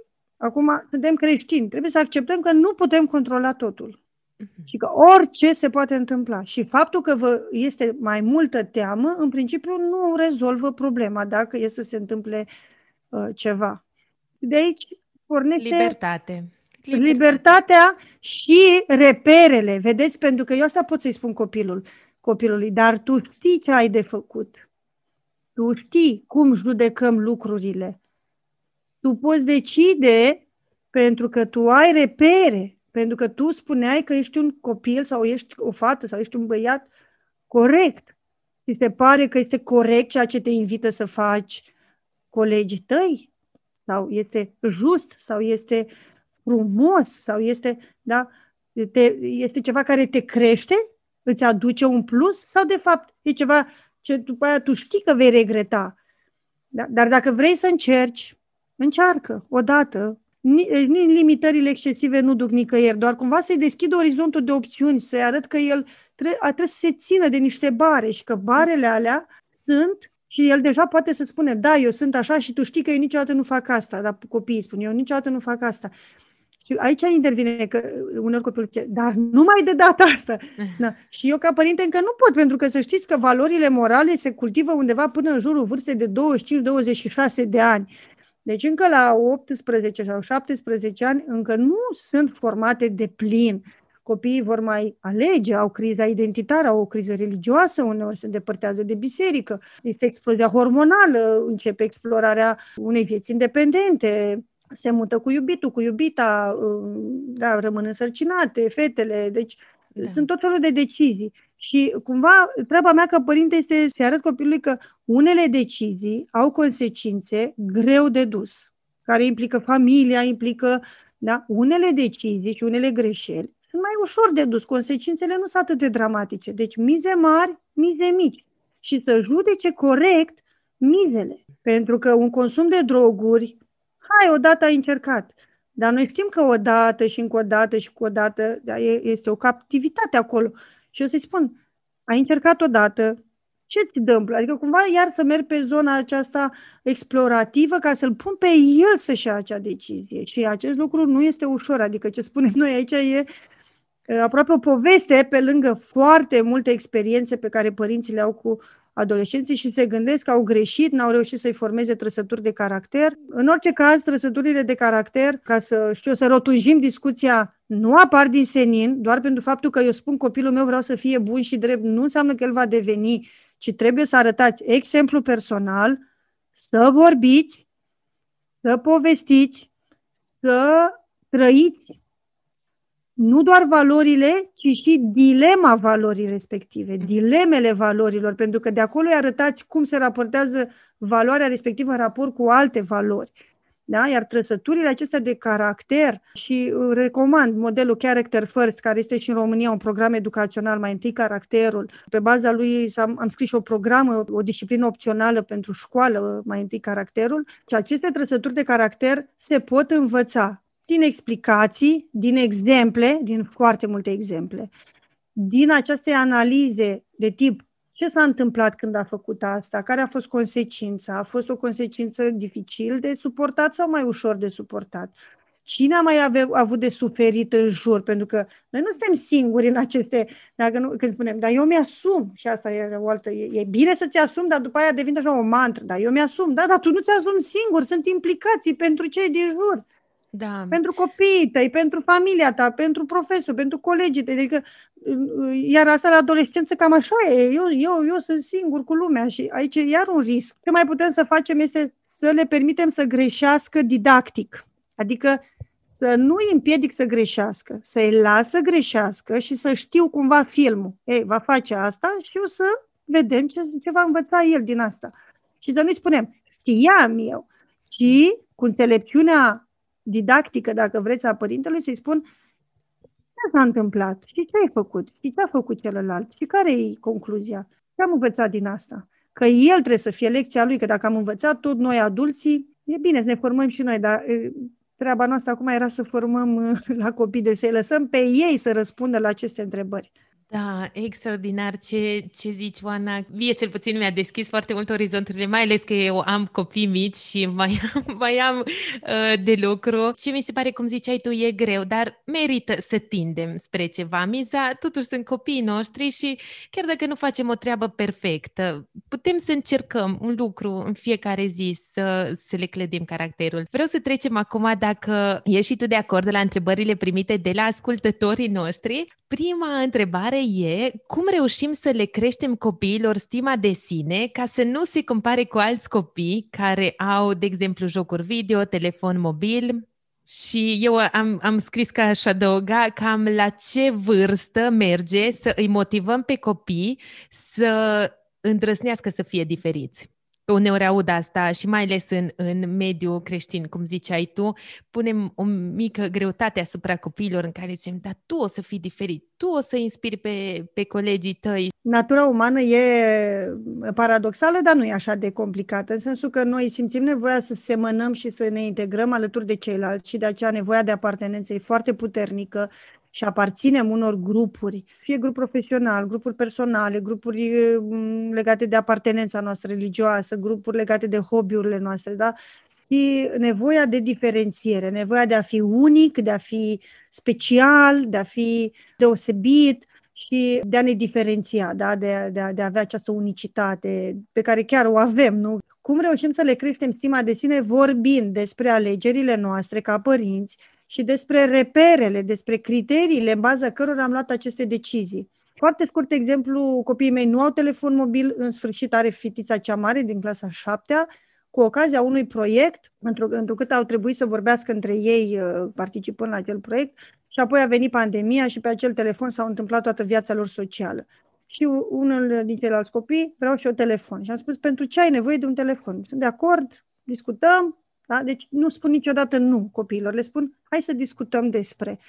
acum suntem creștini, trebuie să acceptăm că nu putem controla totul. Mhm. Și că orice se poate întâmpla. Și faptul că vă este mai multă teamă, în principiu nu rezolvă problema dacă e să se întâmple uh, ceva. De aici pornește... Libertate. Libertate. Libertatea și reperele. Vedeți? Pentru că eu asta pot să-i spun copilul, copilului, dar tu știi ce ai de făcut. Tu știi cum judecăm lucrurile. Tu poți decide pentru că tu ai repere, pentru că tu spuneai că ești un copil sau ești o fată sau ești un băiat corect. Ți se pare că este corect ceea ce te invită să faci colegii tăi? Sau este just? Sau este frumos? Sau este, da, te, este ceva care te crește? Îți aduce un plus? Sau de fapt e ceva ce după aia tu știi că vei regreta? Da? Dar dacă vrei să încerci, încearcă odată, nici limitările excesive nu duc nicăieri, doar cumva să-i deschid orizontul de opțiuni, să-i arăt că el trebuie, trebuie să se țină de niște bare și că barele alea sunt și el deja poate să spune, da, eu sunt așa și tu știi că eu niciodată nu fac asta, dar copiii spun, eu niciodată nu fac asta. Și aici intervine că uneori copilul zice, dar numai de data asta. Da. Și eu ca părinte încă nu pot, pentru că să știți că valorile morale se cultivă undeva până în jurul vârstei de 25-26 de ani. Deci încă la 18 sau 17 ani încă nu sunt formate de plin. Copiii vor mai alege, au criza identitară, au o criză religioasă, uneori se îndepărtează de biserică, este explozia hormonală, începe explorarea unei vieți independente, se mută cu iubitul, cu iubita, da, rămân însărcinate, fetele, deci da. sunt tot felul de decizii. Și cumva treaba mea ca părinte este să arăt copilului că unele decizii au consecințe greu de dus, care implică familia, implică da, unele decizii și unele greșeli sunt mai ușor de dus, consecințele nu sunt atât de dramatice. Deci mize mari, mize mici. Și să judece corect mizele. Pentru că un consum de droguri, hai, odată ai încercat. Dar noi știm că odată și încă o dată și cu o dată da, este o captivitate acolo. Și eu să-i spun, ai încercat odată, ce ți dăm? Adică cumva iar să merg pe zona aceasta explorativă ca să-l pun pe el să-și ia acea decizie. Și acest lucru nu este ușor. Adică ce spunem noi aici e aproape o poveste pe lângă foarte multe experiențe pe care părinții le au cu adolescenții și se gândesc că au greșit, n-au reușit să-i formeze trăsături de caracter. În orice caz, trăsăturile de caracter, ca să știu, să rotunjim discuția, nu apar din senin, doar pentru faptul că eu spun copilul meu vreau să fie bun și drept, nu înseamnă că el va deveni, ci trebuie să arătați exemplu personal, să vorbiți, să povestiți, să trăiți nu doar valorile, ci și dilema valorii respective, dilemele valorilor, pentru că de acolo îi arătați cum se raportează valoarea respectivă în raport cu alte valori. Da? Iar trăsăturile acestea de caracter și uh, recomand modelul Character First, care este și în România un program educațional, mai întâi caracterul. Pe baza lui am, am scris și o programă, o disciplină opțională pentru școală, mai întâi caracterul. Și aceste trăsături de caracter se pot învăța din explicații, din exemple, din foarte multe exemple, din aceste analize de tip ce s-a întâmplat când a făcut asta, care a fost consecința, a fost o consecință dificil de suportat sau mai ușor de suportat. Cine a mai ave, avut de suferit în jur? Pentru că noi nu suntem singuri în aceste, dacă nu, când spunem, dar eu mi-asum, și asta e o altă, e, e bine să-ți asumi, dar după aia devine așa o mantră, dar eu mi-asum, da, dar tu nu ți-asumi singur, sunt implicații pentru cei din jur. Da. Pentru copiii tăi, pentru familia ta, pentru profesor, pentru colegii tăi. Adică, iar asta la adolescență cam așa e. Eu, eu, eu sunt singur cu lumea și aici e iar un risc. Ce mai putem să facem este să le permitem să greșească didactic. Adică să nu îi împiedic să greșească, să-i las să greșească și să știu cumva filmul. Ei, va face asta și o să vedem ce, ce va învăța el din asta. Și să nu-i spunem, știam eu, ci cu înțelepciunea didactică, dacă vreți, a părintelui, să-i spun ce s-a întâmplat și ce ai făcut și ce a făcut celălalt și care e concluzia. Ce am învățat din asta? Că el trebuie să fie lecția lui, că dacă am învățat tot noi adulții, e bine să ne formăm și noi, dar treaba noastră acum era să formăm la copii, de să-i lăsăm pe ei să răspundă la aceste întrebări. Da, extraordinar ce, ce zici, Oana. Mie cel puțin mi-a deschis foarte mult orizonturile, mai ales că eu am copii mici și mai, mai am uh, de lucru. Ce mi se pare, cum ziceai tu, e greu, dar merită să tindem spre ceva. Miza, totuși sunt copiii noștri și chiar dacă nu facem o treabă perfectă, putem să încercăm un lucru în fiecare zi să, să le clădim caracterul. Vreau să trecem acum, dacă ești și tu de acord la întrebările primite de la ascultătorii noștri. Prima întrebare e cum reușim să le creștem copiilor stima de sine ca să nu se compare cu alți copii care au, de exemplu, jocuri video, telefon mobil, și eu am, am scris că aș adăuga cam la ce vârstă merge să îi motivăm pe copii să îndrăsnească să fie diferiți uneori aud asta și mai ales în, în mediul creștin, cum ziceai tu, punem o mică greutate asupra copiilor în care zicem, dar tu o să fii diferit, tu o să inspiri pe, pe colegii tăi. Natura umană e paradoxală, dar nu e așa de complicată, în sensul că noi simțim nevoia să semănăm și să ne integrăm alături de ceilalți și de aceea nevoia de apartenență e foarte puternică și aparținem unor grupuri, fie grup profesional, grupuri personale, grupuri mm, legate de apartenența noastră religioasă, grupuri legate de hobby-urile noastre, da? Și nevoia de diferențiere, nevoia de a fi unic, de a fi special, de a fi deosebit și de a ne diferenția, da? de, de, a, de a avea această unicitate pe care chiar o avem, nu? Cum reușim să le creștem stima de sine vorbind despre alegerile noastre ca părinți, și despre reperele, despre criteriile în baza cărora am luat aceste decizii. Foarte scurt exemplu, copiii mei nu au telefon mobil, în sfârșit are fitița cea mare din clasa 7 cu ocazia unui proiect, întrucât au trebuit să vorbească între ei uh, participând la acel proiect, și apoi a venit pandemia și pe acel telefon s-a întâmplat toată viața lor socială. Și unul din ceilalți copii vreau și eu telefon. Și am spus, pentru ce ai nevoie de un telefon? Sunt de acord, discutăm, da? Deci nu spun niciodată nu copiilor, le spun hai să discutăm despre.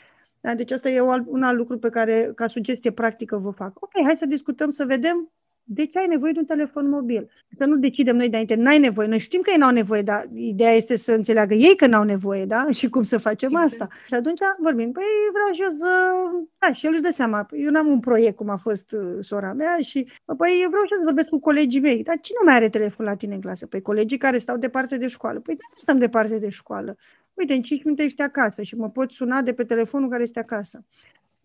Da? Deci asta e un alt lucru pe care, ca sugestie practică, vă fac. Ok, hai să discutăm, să vedem de ce ai nevoie de un telefon mobil? Să nu decidem noi înainte, n-ai nevoie. Noi știm că ei n-au nevoie, dar ideea este să înțeleagă ei că n-au nevoie, da? Și cum să facem exact. asta. Și atunci vorbim, păi vreau și eu să... Da, și el își dă seama, eu n-am un proiect cum a fost uh, sora mea și păi vreau și eu să vorbesc cu colegii mei. Dar cine mai are telefon la tine în clasă? Păi colegii care stau departe de școală. Păi nu stăm departe de școală. Uite, în 5 minute ești acasă și mă poți suna de pe telefonul care este acasă.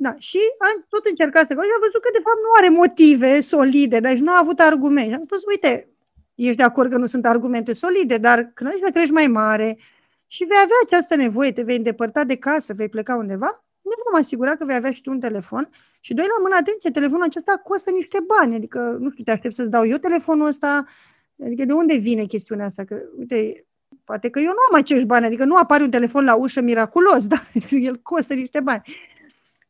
Da, și am tot încercat să și am văzut că de fapt nu are motive solide, deci nu a avut argumente. Am spus, uite, ești de acord că nu sunt argumente solide, dar când ai să crești mai mare și vei avea această nevoie, te vei îndepărta de casă, vei pleca undeva, ne vom asigura că vei avea și tu un telefon și doi la mână, atenție, telefonul acesta costă niște bani, adică, nu știu, te aștept să-ți dau eu telefonul ăsta, adică de unde vine chestiunea asta? Că, uite, poate că eu nu am acești bani, adică nu apare un telefon la ușă miraculos, dar el costă niște bani.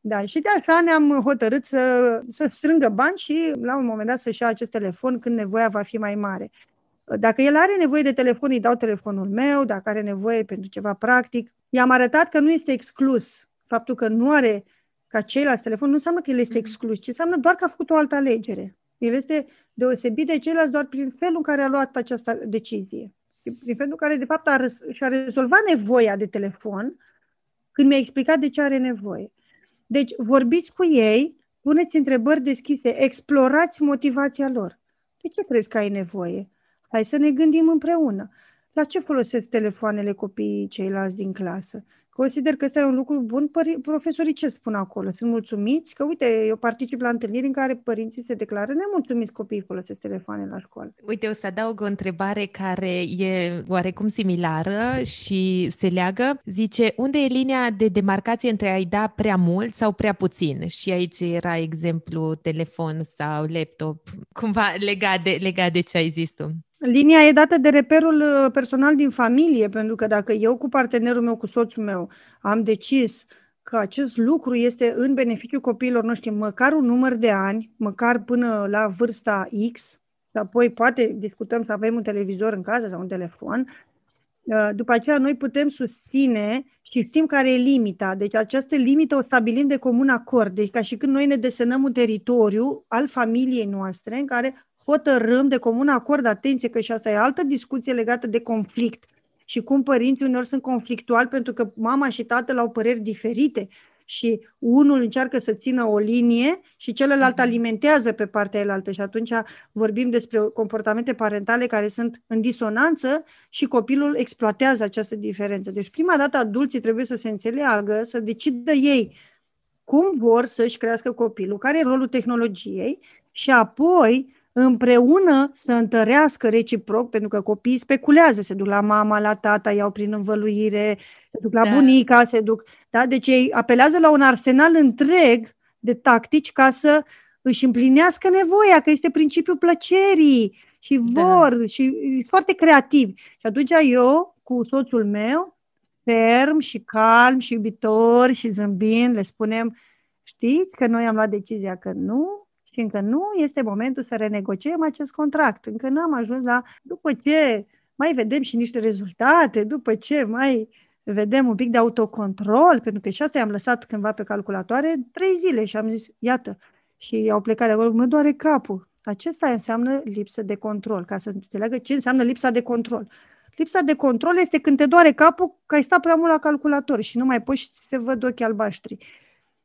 Da, și de așa ne-am hotărât să, să strângă bani și la un moment dat să-și ia acest telefon când nevoia va fi mai mare. Dacă el are nevoie de telefon, îi dau telefonul meu, dacă are nevoie pentru ceva practic. I-am arătat că nu este exclus. Faptul că nu are ca ceilalți telefon nu înseamnă că el este mhm. exclus, ci înseamnă doar că a făcut o altă alegere. El este deosebit de ceilalți doar prin felul în care a luat această decizie. Prin felul în care, de fapt, a răs- și-a rezolvat nevoia de telefon când mi-a explicat de ce are nevoie. Deci, vorbiți cu ei, puneți întrebări deschise, explorați motivația lor. De ce crezi că ai nevoie? Hai să ne gândim împreună. La ce folosesc telefoanele copiii ceilalți din clasă? Consider că ăsta e un lucru bun. Profesorii ce spun acolo? Sunt mulțumiți? Că, uite, eu particip la întâlniri în care părinții se declară nemulțumiți copiii folosesc telefoane la școală. Uite, o să adaug o întrebare care e oarecum similară și se leagă. Zice, unde e linia de demarcație între a-i da prea mult sau prea puțin? Și aici era exemplu telefon sau laptop, cumva legat de, legat de ce ai zis tu. Linia e dată de reperul uh, personal din familie, pentru că dacă eu cu partenerul meu, cu soțul meu, am decis că acest lucru este în beneficiul copiilor noștri măcar un număr de ani, măcar până la vârsta X, și apoi poate discutăm să avem un televizor în casă sau un telefon, uh, după aceea noi putem susține și știm care e limita. Deci această limită o stabilim de comun acord. Deci ca și când noi ne desenăm un teritoriu al familiei noastre în care hotărâm de comun acord, atenție că și asta e altă discuție legată de conflict și cum părinții uneori sunt conflictuali pentru că mama și tatăl au păreri diferite și unul încearcă să țină o linie și celălalt uh-huh. alimentează pe partea elaltă și atunci vorbim despre comportamente parentale care sunt în disonanță și copilul exploatează această diferență. Deci prima dată adulții trebuie să se înțeleagă, să decidă ei cum vor să-și crească copilul, care e rolul tehnologiei și apoi împreună să întărească reciproc, pentru că copiii speculează, se duc la mama, la tata, iau prin învăluire, se duc la da. bunica, se duc... Da? Deci ei apelează la un arsenal întreg de tactici ca să își împlinească nevoia, că este principiul plăcerii și da. vor da. și sunt foarte creativi. Și atunci eu, cu soțul meu, ferm și calm și iubitor și zâmbind, le spunem, știți că noi am luat decizia că nu și încă nu este momentul să renegociem acest contract. Încă n-am ajuns la, după ce mai vedem și niște rezultate, după ce mai vedem un pic de autocontrol, pentru că și asta i-am lăsat cândva pe calculatoare trei zile și am zis, iată, și au plecat de acolo, mă doare capul. Acesta înseamnă lipsă de control, ca să înțeleagă ce înseamnă lipsa de control. Lipsa de control este când te doare capul că ai stat prea mult la calculator și nu mai poți să te văd ochii albaștri.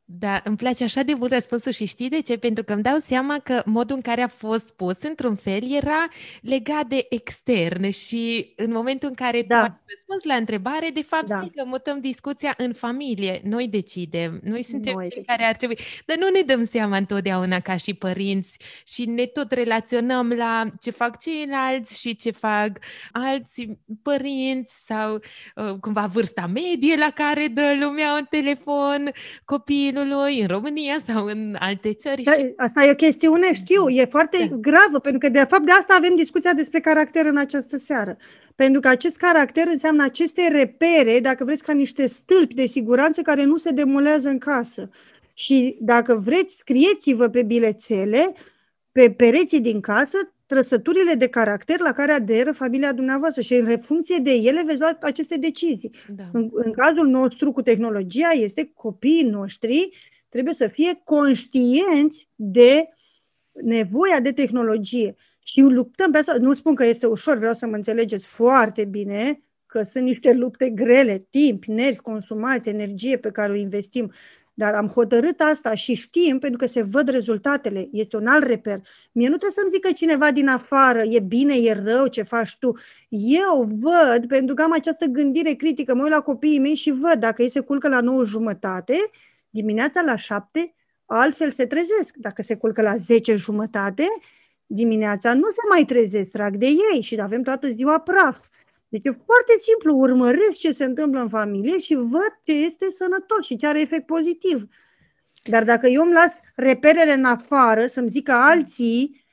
Da, îmi place așa de mult răspunsul și știi de ce? Pentru că îmi dau seama că modul în care a fost pus, într-un fel, era legat de extern și în momentul în care da. tu ai răspuns la întrebare, de fapt, da. că mutăm discuția în familie. Noi decidem, noi suntem noi cei decidem. care ar trebui, dar nu ne dăm seama întotdeauna ca și părinți și ne tot relaționăm la ce fac ceilalți și ce fac alți părinți sau uh, cumva vârsta medie la care dă lumea un telefon, copii copilului în România sau în alte țări. Da, și... Asta e o chestiune, știu, e foarte da. gravă, pentru că de fapt de asta avem discuția despre caracter în această seară. Pentru că acest caracter înseamnă aceste repere, dacă vreți, ca niște stâlpi de siguranță care nu se demolează în casă. Și dacă vreți, scrieți-vă pe bilețele, pe pereții din casă, trăsăturile de caracter la care aderă familia dumneavoastră și în funcție de ele veți lua aceste decizii. Da. În, în cazul nostru cu tehnologia este copiii noștri trebuie să fie conștienți de nevoia de tehnologie. Și luptăm pe asta. Nu spun că este ușor, vreau să mă înțelegeți foarte bine că sunt niște lupte grele, timp, nervi, consumați, energie pe care o investim. Dar am hotărât asta și știm pentru că se văd rezultatele. Este un alt reper. Mie nu trebuie să-mi zică cineva din afară, e bine, e rău, ce faci tu. Eu văd, pentru că am această gândire critică, mă uit la copiii mei și văd dacă ei se culcă la 9 jumătate, dimineața la 7, altfel se trezesc. Dacă se culcă la 10 jumătate, dimineața nu se mai trezesc, trag de ei și avem toată ziua praf. Deci e foarte simplu, urmăresc ce se întâmplă în familie și văd ce este sănătos și ce are efect pozitiv. Dar dacă eu îmi las reperele în afară să-mi zică alții,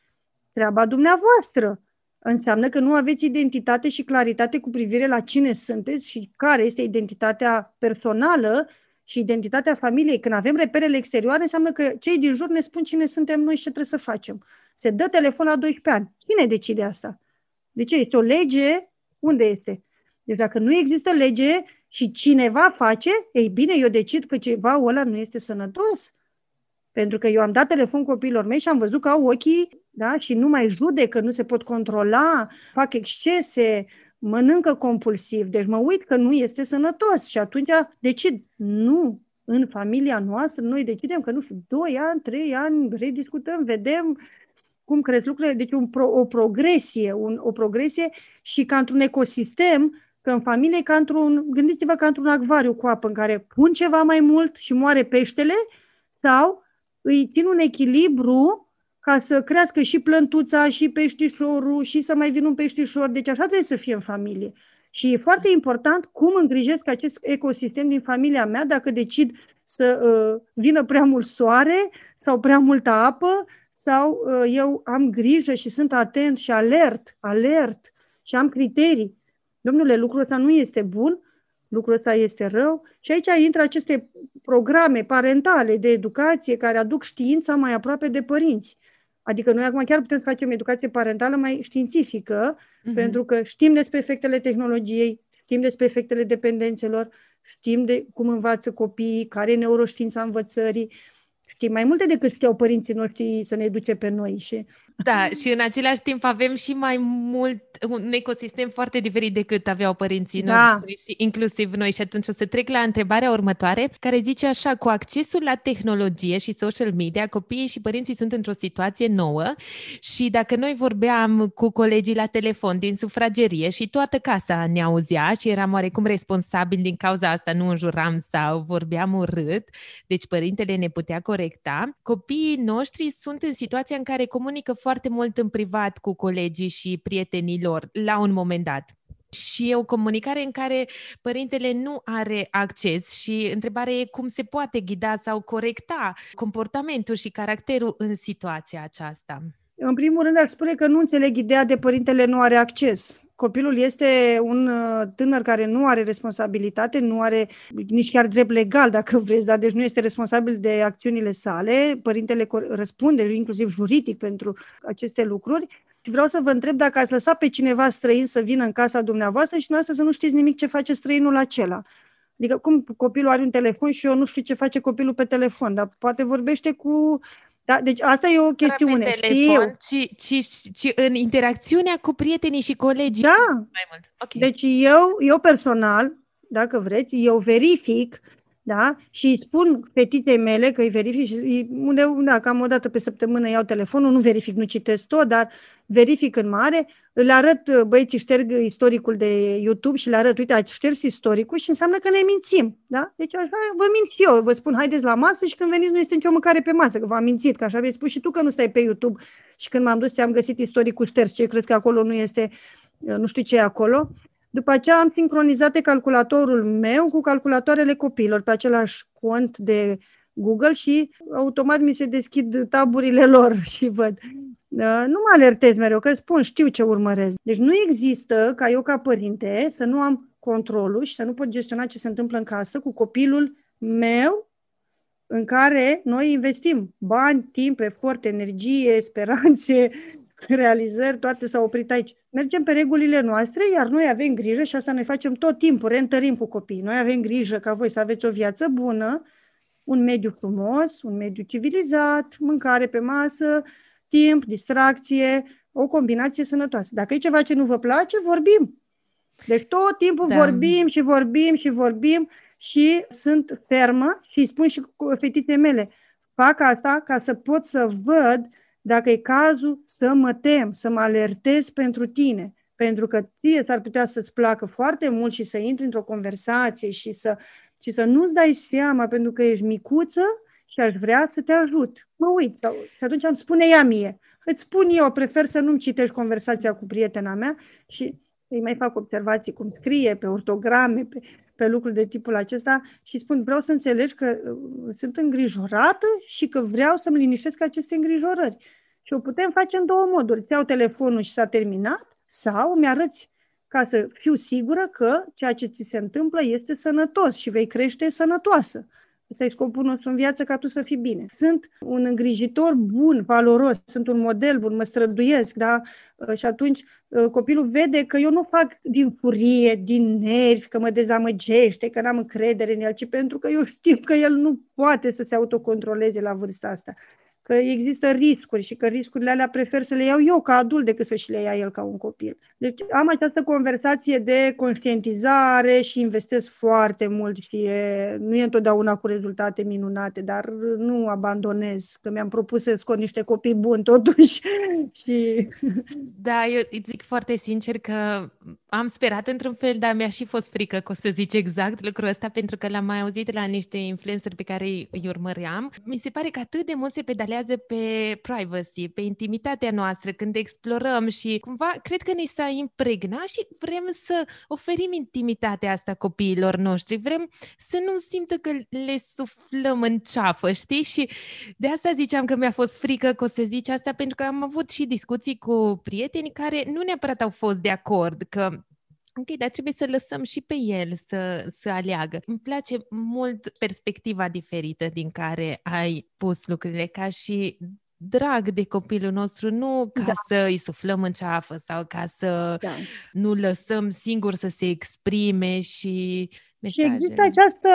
treaba dumneavoastră. Înseamnă că nu aveți identitate și claritate cu privire la cine sunteți și care este identitatea personală și identitatea familiei. Când avem reperele exterioare, înseamnă că cei din jur ne spun cine suntem noi și ce trebuie să facem. Se dă telefon la 12 ani. Cine decide asta? De ce? Este o lege unde este? Deci dacă nu există lege și cineva face, ei bine, eu decid că ceva ăla nu este sănătos. Pentru că eu am dat telefon copiilor mei și am văzut că au ochii da? și nu mai judecă, nu se pot controla, fac excese, mănâncă compulsiv. Deci mă uit că nu este sănătos și atunci decid, nu, în familia noastră, noi decidem că, nu știu, 2 ani, 3 ani, rediscutăm, vedem cum cresc lucrurile, deci un pro, o progresie, un, o progresie și ca într-un ecosistem, că în familie, ca într-un, gândiți-vă ca într-un acvariu cu apă în care pun ceva mai mult și moare peștele sau îi țin un echilibru ca să crească și plântuța, și peștișorul, și să mai vină un peștișor. Deci așa trebuie să fie în familie. Și e foarte important cum îngrijesc acest ecosistem din familia mea dacă decid să uh, vină prea mult soare sau prea multă apă sau uh, eu am grijă și sunt atent și alert, alert și am criterii. Domnule, lucrul ăsta nu este bun, lucrul ăsta este rău și aici intră aceste programe parentale de educație care aduc știința mai aproape de părinți. Adică noi acum chiar putem să facem educație parentală mai științifică, uh-huh. pentru că știm despre efectele tehnologiei, știm despre efectele dependențelor, știm de cum învață copiii, care e neuroștiința învățării, știi, mai multe decât știau părinții noștri să ne educe pe noi. Și... Da, și în același timp avem și mai mult, un ecosistem foarte diferit decât aveau părinții da. noștri și inclusiv noi. Și atunci o să trec la întrebarea următoare, care zice așa, cu accesul la tehnologie și social media, copiii și părinții sunt într-o situație nouă și dacă noi vorbeam cu colegii la telefon din sufragerie și toată casa ne auzea și eram oarecum responsabili din cauza asta, nu înjuram sau vorbeam urât, deci părintele ne putea corecta, copiii noștri sunt în situația în care comunică foarte mult în privat cu colegii și prietenii lor la un moment dat și e o comunicare în care părintele nu are acces și întrebarea e cum se poate ghida sau corecta comportamentul și caracterul în situația aceasta. În primul rând, aș spune că nu înțeleg ideea de părintele nu are acces. Copilul este un uh, tânăr care nu are responsabilitate, nu are nici chiar drept legal, dacă vreți, dar deci nu este responsabil de acțiunile sale. Părintele răspunde, inclusiv juridic, pentru aceste lucruri. Și vreau să vă întreb dacă ați lăsat pe cineva străin să vină în casa dumneavoastră și dumneavoastră să nu știți nimic ce face străinul acela. Adică cum copilul are un telefon și eu nu știu ce face copilul pe telefon, dar poate vorbește cu da, deci asta e o chestiune, pe telefon, ci, ci, ci în interacțiunea cu prietenii și colegii. Da, mai mult. Okay. deci eu, eu personal, dacă vreți, eu verific da? și îi spun fetiței mele că îi verific și unde, da, cam o dată pe săptămână iau telefonul, nu verific, nu citesc tot, dar verific în mare, le arăt, băieții șterg istoricul de YouTube și le arăt, uite, ați șters istoricul și înseamnă că ne mințim, da? Deci așa vă mint și eu, vă spun, haideți la masă și când veniți nu este nicio mâncare pe masă, că v-am mințit, că așa vei spus și tu că nu stai pe YouTube și când m-am dus am găsit istoricul șters, ce crezi că acolo nu este, nu știu ce e acolo, după aceea am sincronizat calculatorul meu cu calculatoarele copiilor pe același cont de Google și automat mi se deschid taburile lor și văd. Uh, nu mă alertez mereu, că spun, știu ce urmăresc. Deci nu există ca eu ca părinte să nu am controlul și să nu pot gestiona ce se întâmplă în casă cu copilul meu în care noi investim bani, timp, efort, energie, speranțe, realizări, toate s-au oprit aici. Mergem pe regulile noastre, iar noi avem grijă și asta noi facem tot timpul, reîntărim cu copiii. Noi avem grijă ca voi să aveți o viață bună, un mediu frumos, un mediu civilizat, mâncare pe masă, timp, distracție, o combinație sănătoasă. Dacă e ceva ce nu vă place, vorbim. Deci tot timpul da. vorbim și vorbim și vorbim și sunt fermă și îi spun și cu fetițe mele, fac asta ca să pot să văd dacă e cazul să mă tem, să mă alertez pentru tine, pentru că ție s-ar putea să-ți placă foarte mult și să intri într-o conversație și să, și să nu-ți dai seama pentru că ești micuță și aș vrea să te ajut. Mă uit. Sau, și atunci îmi spune ea mie. Îți spun eu, prefer să nu-mi citești conversația cu prietena mea și îi mai fac observații cum scrie, pe ortograme, pe, pe lucruri de tipul acesta și spun, vreau să înțelegi că uh, sunt îngrijorată și că vreau să-mi liniștesc aceste îngrijorări. Și o putem face în două moduri. Îți iau telefonul și s-a terminat sau mi-arăți ca să fiu sigură că ceea ce ți se întâmplă este sănătos și vei crește sănătoasă. Ăsta e scopul nostru în viață, ca tu să fii bine. Sunt un îngrijitor bun, valoros, sunt un model bun, mă străduiesc, da? Uh, și atunci uh, copilul vede că eu nu fac din furie, din nervi, că mă dezamăgește, că n-am încredere în el, ci pentru că eu știu că el nu poate să se autocontroleze la vârsta asta că există riscuri și că riscurile alea prefer să le iau eu ca adult decât să și le ia el ca un copil. Deci am această conversație de conștientizare și investesc foarte mult și e, nu e întotdeauna cu rezultate minunate, dar nu abandonez, că mi-am propus să scot niște copii buni totuși. și... Da, eu îți zic foarte sincer că am sperat într-un fel, dar mi-a și fost frică că o să zici exact lucrul ăsta, pentru că l-am mai auzit la niște influencer pe care îi, îi urmăream. Mi se pare că atât de mult se pedalează pe privacy, pe intimitatea noastră, când explorăm și cumva cred că ne s-a impregnat și vrem să oferim intimitatea asta copiilor noștri. Vrem să nu simtă că le suflăm în ceafă, știi? Și de asta ziceam că mi-a fost frică că o să zici asta, pentru că am avut și discuții cu prieteni care nu neapărat au fost de acord că Ok, dar trebuie să lăsăm și pe el să, să aleagă. Îmi place mult perspectiva diferită din care ai pus lucrurile, ca și drag de copilul nostru, nu ca da. să îi suflăm în ceafă sau ca să da. nu lăsăm singur să se exprime și Mesajele. Și există această,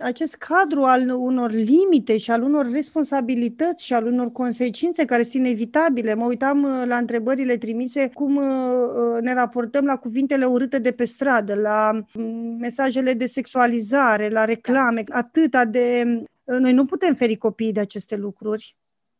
acest cadru al unor limite și al unor responsabilități și al unor consecințe care sunt inevitabile. Mă uitam uh, la întrebările trimise, cum uh, uh, ne raportăm la cuvintele urâte de pe stradă, la mm, mesajele de sexualizare, la reclame, atâta de... Noi nu putem feri copiii de aceste lucruri.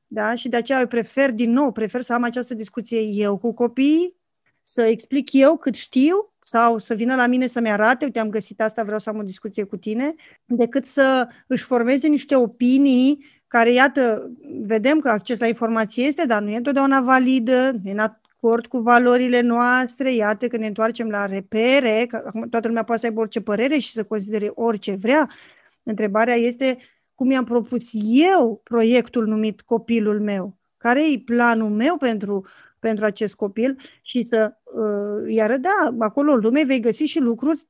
Da? Și de aceea eu prefer, din nou, prefer să am această discuție eu cu copiii, să explic eu cât știu sau să vină la mine să-mi arate, uite, am găsit asta, vreau să am o discuție cu tine, decât să își formeze niște opinii care, iată, vedem că acces la informație este, dar nu e întotdeauna validă, nu e în acord cu valorile noastre, iată că ne întoarcem la repere, că acum toată lumea poate să aibă orice părere și să considere orice vrea. Întrebarea este cum i-am propus eu proiectul numit copilul meu, care e planul meu pentru pentru acest copil și să uh, iară, da, acolo în lume vei găsi și lucruri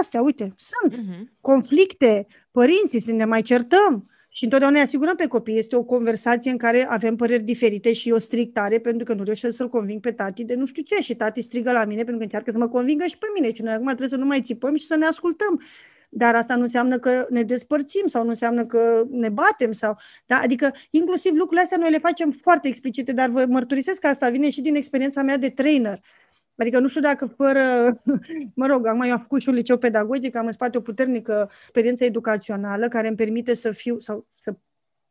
astea, uite, sunt uh-huh. conflicte, părinții, să ne mai certăm și întotdeauna ne asigurăm pe copii. Este o conversație în care avem păreri diferite și o strictare pentru că nu reușesc să-l conving pe tati de nu știu ce și tati strigă la mine pentru că încearcă să mă convingă și pe mine și noi acum trebuie să nu mai țipăm și să ne ascultăm dar asta nu înseamnă că ne despărțim sau nu înseamnă că ne batem sau, da? Adică inclusiv lucrurile astea noi le facem foarte explicite, dar vă mărturisesc că asta vine și din experiența mea de trainer. Adică nu știu dacă fără, mă rog, acum eu am făcut și un liceu pedagogic, am în spate o puternică experiență educațională care îmi permite să fiu sau să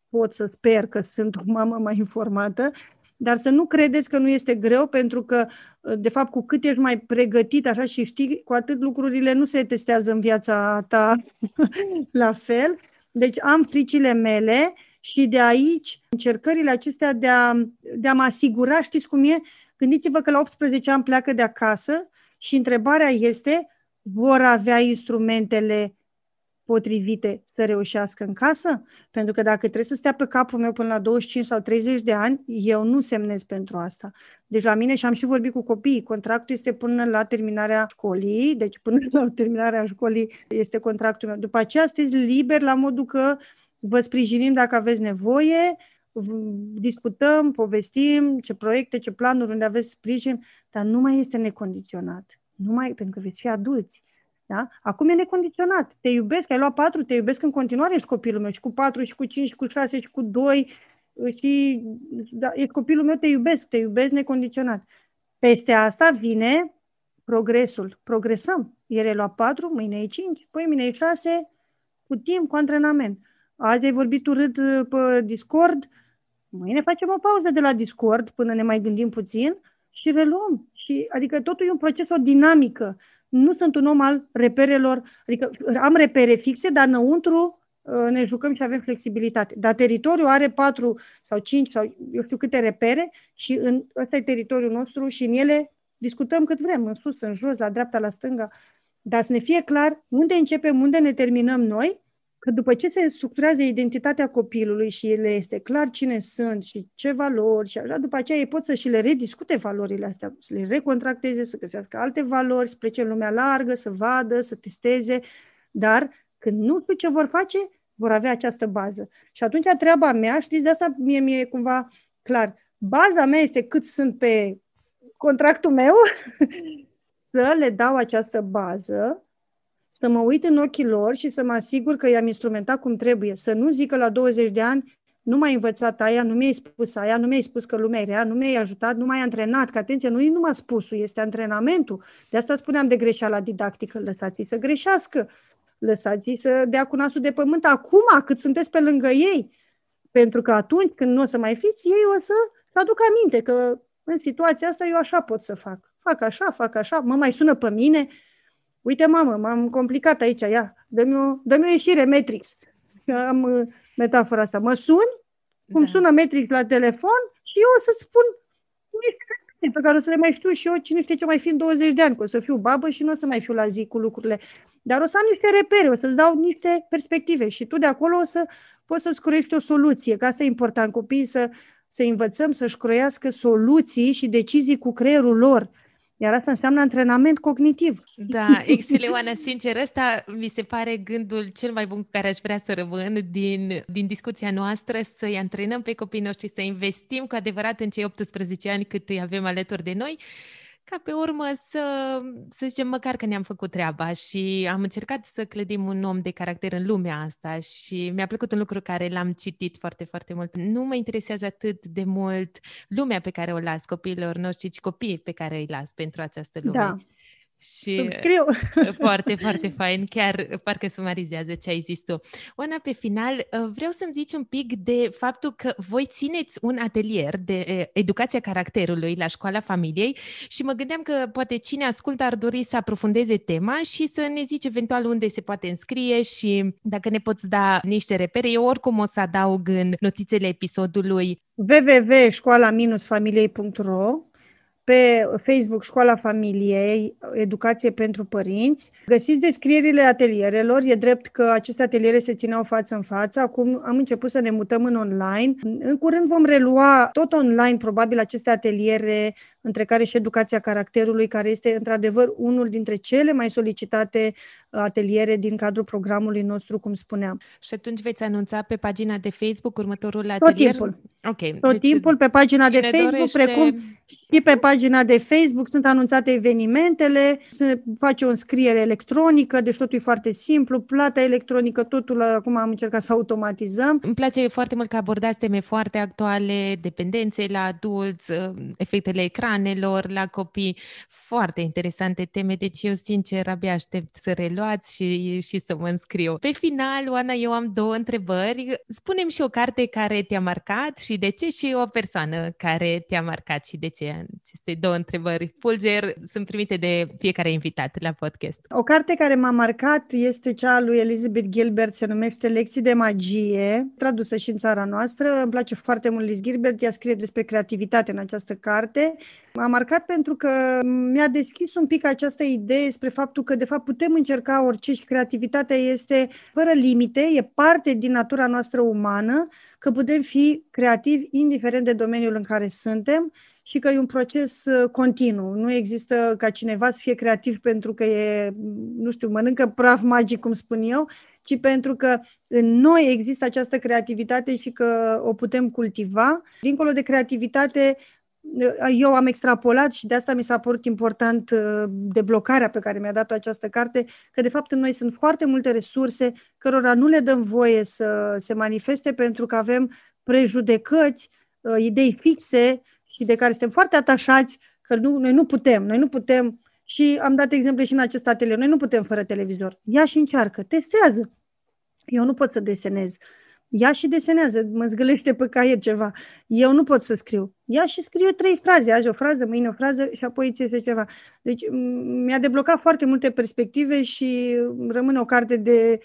pot să sper că sunt o mamă mai informată dar să nu credeți că nu este greu, pentru că, de fapt, cu cât ești mai pregătit așa și știi, cu atât lucrurile nu se testează în viața ta la fel. Deci am fricile mele și de aici încercările acestea de a, de a mă asigura, știți cum e? Gândiți-vă că la 18 ani pleacă de acasă și întrebarea este, vor avea instrumentele potrivite să reușească în casă? Pentru că dacă trebuie să stea pe capul meu până la 25 sau 30 de ani, eu nu semnez pentru asta. Deci la mine, și am și vorbit cu copiii, contractul este până la terminarea școlii, deci până la terminarea școlii este contractul meu. După aceea sunteți liber la modul că vă sprijinim dacă aveți nevoie, discutăm, povestim ce proiecte, ce planuri, unde aveți sprijin, dar nu mai este necondiționat. Nu mai, pentru că veți fi adulți. Da? Acum e necondiționat. Te iubesc, ai luat patru, te iubesc în continuare, ești copilul meu, și cu patru, și cu cinci, și cu șase, și cu doi, și da, e copilul meu, te iubesc, te iubesc necondiționat. Peste asta vine progresul. Progresăm. Ieri ai luat patru, mâine e cinci, păi mâine e șase, cu timp, cu antrenament. Azi ai vorbit urât uh, pe Discord, mâine facem o pauză de la Discord până ne mai gândim puțin și reluăm. Și, adică totul e un proces, o dinamică nu sunt un om al reperelor, adică am repere fixe, dar înăuntru uh, ne jucăm și avem flexibilitate. Dar teritoriul are patru sau cinci sau eu știu câte repere și în, ăsta e teritoriul nostru și în ele discutăm cât vrem, în sus, în jos, la dreapta, la stânga. Dar să ne fie clar unde începem, unde ne terminăm noi că după ce se structurează identitatea copilului și le este clar cine sunt și ce valori și așa, după aceea ei pot să și le rediscute valorile astea, să le recontracteze, să găsească alte valori, să plece în lumea largă, să vadă, să testeze, dar când nu știu ce vor face, vor avea această bază. Și atunci treaba mea, știți, de asta mie mi-e cumva clar, baza mea este cât sunt pe contractul meu, să le dau această bază să mă uit în ochii lor și să mă asigur că i-am instrumentat cum trebuie. Să nu zică la 20 de ani, nu m-ai învățat aia, nu mi-ai spus aia, nu mi-ai spus că lumea e rea, nu mi-ai ajutat, nu m-ai antrenat. Că atenție, nu e numai spusul, este antrenamentul. De asta spuneam de greșeala didactică. Lăsați-i să greșească. Lăsați-i să dea cu nasul de pământ acum, cât sunteți pe lângă ei. Pentru că atunci când nu o să mai fiți, ei o să aduc aminte că în situația asta eu așa pot să fac. Fac așa, fac așa, mă mai sună pe mine, Uite, mamă, m-am complicat aici, ia, dă-mi o, dă o ieșire Matrix. Am uh, metafora asta. Mă sun, cum da. sună Matrix la telefon și eu o să spun niște pe care o să le mai știu și eu cine știe ce mai fi în 20 de ani, că o să fiu babă și nu o să mai fiu la zi cu lucrurile. Dar o să am niște repere, o să-ți dau niște perspective și tu de acolo o să poți să-ți croiești o soluție, că asta e important, copiii să, să învățăm să-și croiască soluții și decizii cu creierul lor iar asta înseamnă antrenament cognitiv. Da, excelent, Oana, sincer, ăsta mi se pare gândul cel mai bun cu care aș vrea să rămân din, din discuția noastră, să-i antrenăm pe copiii noștri, să investim cu adevărat în cei 18 ani cât îi avem alături de noi ca pe urmă să, să zicem măcar că ne-am făcut treaba și am încercat să clădim un om de caracter în lumea asta și mi-a plăcut un lucru care l-am citit foarte, foarte mult. Nu mă interesează atât de mult lumea pe care o las copiilor noștri, ci copiii pe care îi las pentru această lume. Da. Și Subscriu. foarte, foarte fain, chiar parcă sumarizează ce ai zis tu. Oana, pe final, uh, vreau să-mi zici un pic de faptul că voi țineți un atelier de uh, educația caracterului la școala familiei și mă gândeam că poate cine ascultă ar dori să aprofundeze tema și să ne zici eventual unde se poate înscrie și dacă ne poți da niște repere. Eu oricum o să adaug în notițele episodului www.școala-familiei.ro pe Facebook Școala Familiei, Educație pentru Părinți. Găsiți descrierile atelierelor. E drept că aceste ateliere se țineau față în față. Acum am început să ne mutăm în online. În curând vom relua tot online, probabil, aceste ateliere, între care și educația caracterului, care este într-adevăr unul dintre cele mai solicitate ateliere din cadrul programului nostru, cum spuneam. Și atunci veți anunța pe pagina de Facebook următorul atelier? Tot timpul. Ok. Tot deci timpul pe pagina de Facebook, dorește... precum și pe pagina de Facebook sunt anunțate evenimentele, se face o înscriere electronică, deci totul e foarte simplu, plata electronică, totul acum am încercat să automatizăm. Îmi place foarte mult că abordați teme foarte actuale, dependențe la adulți, efectele ecranelor la copii, foarte interesante teme, deci eu sincer abia aștept să reluați și, și să mă înscriu. Pe final, Oana, eu am două întrebări. Spunem și o carte care te-a marcat și de ce și o persoană care te-a marcat și de ce aceste două întrebări. Pulger sunt primite de fiecare invitat la podcast. O carte care m-a marcat este cea lui Elizabeth Gilbert, se numește Lecții de magie, tradusă și în țara noastră. Îmi place foarte mult Liz Gilbert, ea scrie despre creativitate în această carte. M-a marcat pentru că mi-a deschis un pic această idee spre faptul că, de fapt, putem încerca orice și creativitatea este fără limite, e parte din natura noastră umană, că putem fi creativi indiferent de domeniul în care suntem și că e un proces uh, continuu. Nu există ca cineva să fie creativ pentru că e, nu știu, mănâncă praf magic, cum spun eu, ci pentru că în noi există această creativitate și că o putem cultiva. Dincolo de creativitate, uh, eu am extrapolat și de asta mi s-a părut important uh, deblocarea pe care mi-a dat-o această carte, că de fapt în noi sunt foarte multe resurse cărora nu le dăm voie să se manifeste pentru că avem prejudecăți, idei fixe și de care suntem foarte atașați, că nu, noi nu putem, noi nu putem și am dat exemple și în acest atelier, noi nu putem fără televizor. Ia și încearcă, testează. Eu nu pot să desenez. Ia și desenează, mă zgâlește pe caiet ceva. Eu nu pot să scriu. Ia și scrie trei fraze, azi o frază, mâine o frază și apoi ți este ceva. Deci mi-a deblocat foarte multe perspective și rămâne o carte de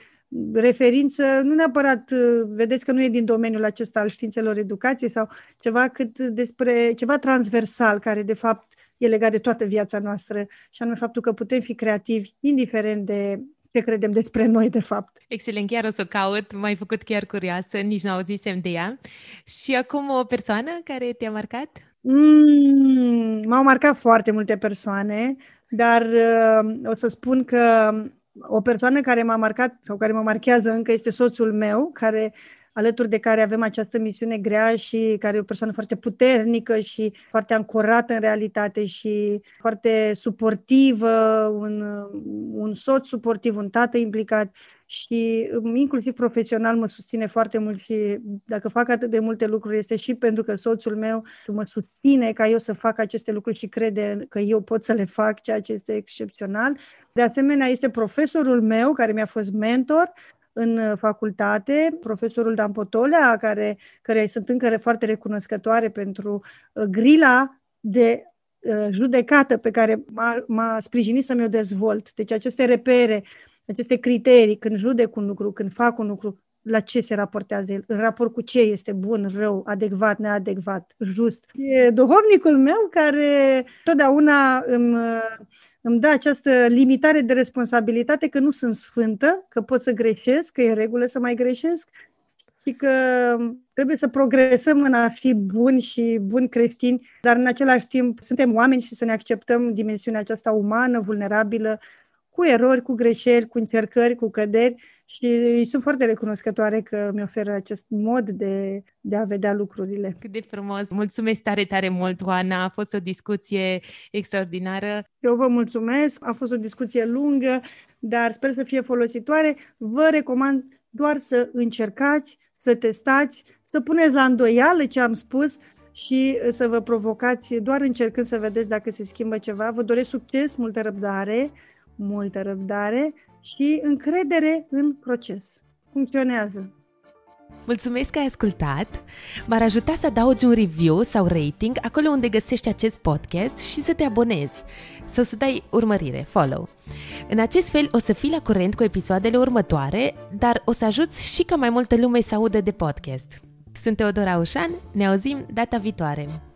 referință, nu neapărat, uh, vedeți că nu e din domeniul acesta al științelor educației sau ceva cât despre ceva transversal care de fapt e legat de toată viața noastră și anume faptul că putem fi creativi indiferent de ce credem despre noi, de fapt. Excelent, chiar o să caut, m-ai făcut chiar curioasă, nici nu auzisem de ea. Și acum o persoană care te-a marcat? Mm, m-au marcat foarte multe persoane, dar uh, o să spun că o persoană care m-a marcat sau care mă marchează încă este soțul meu, care alături de care avem această misiune grea și care e o persoană foarte puternică și foarte ancorată în realitate și foarte suportivă, un, un soț suportiv, un tată implicat și inclusiv profesional mă susține foarte mult și dacă fac atât de multe lucruri este și pentru că soțul meu mă susține ca eu să fac aceste lucruri și crede că eu pot să le fac, ceea ce este excepțional. De asemenea, este profesorul meu care mi-a fost mentor în facultate, profesorul Dan Potolea, care, care sunt încă foarte recunoscătoare pentru uh, grila de uh, judecată pe care m-a, m-a sprijinit să mi-o dezvolt. Deci aceste repere, aceste criterii, când judec un lucru, când fac un lucru, la ce se raportează el, în raport cu ce este bun, rău, adecvat, neadecvat, just. E duhovnicul meu care totdeauna îmi îmi dă această limitare de responsabilitate că nu sunt sfântă, că pot să greșesc, că e în regulă să mai greșesc și că trebuie să progresăm în a fi buni și buni creștini, dar în același timp suntem oameni și să ne acceptăm dimensiunea aceasta umană, vulnerabilă, cu cu erori, cu greșeli, cu încercări, cu căderi și sunt foarte recunoscătoare că mi oferă acest mod de, de a vedea lucrurile. Cât de frumos! Mulțumesc tare, tare mult, Oana! A fost o discuție extraordinară. Eu vă mulțumesc! A fost o discuție lungă, dar sper să fie folositoare. Vă recomand doar să încercați, să testați, să puneți la îndoială ce am spus și să vă provocați doar încercând să vedeți dacă se schimbă ceva. Vă doresc succes, multă răbdare, multă răbdare și încredere în proces. Funcționează. Mulțumesc că ai ascultat! M-ar ajuta să adaugi un review sau rating acolo unde găsești acest podcast și să te abonezi sau să dai urmărire, follow. În acest fel o să fii la curent cu episoadele următoare, dar o să ajuți și ca mai multă lume să audă de podcast. Sunt Teodora Ușan, ne auzim data viitoare!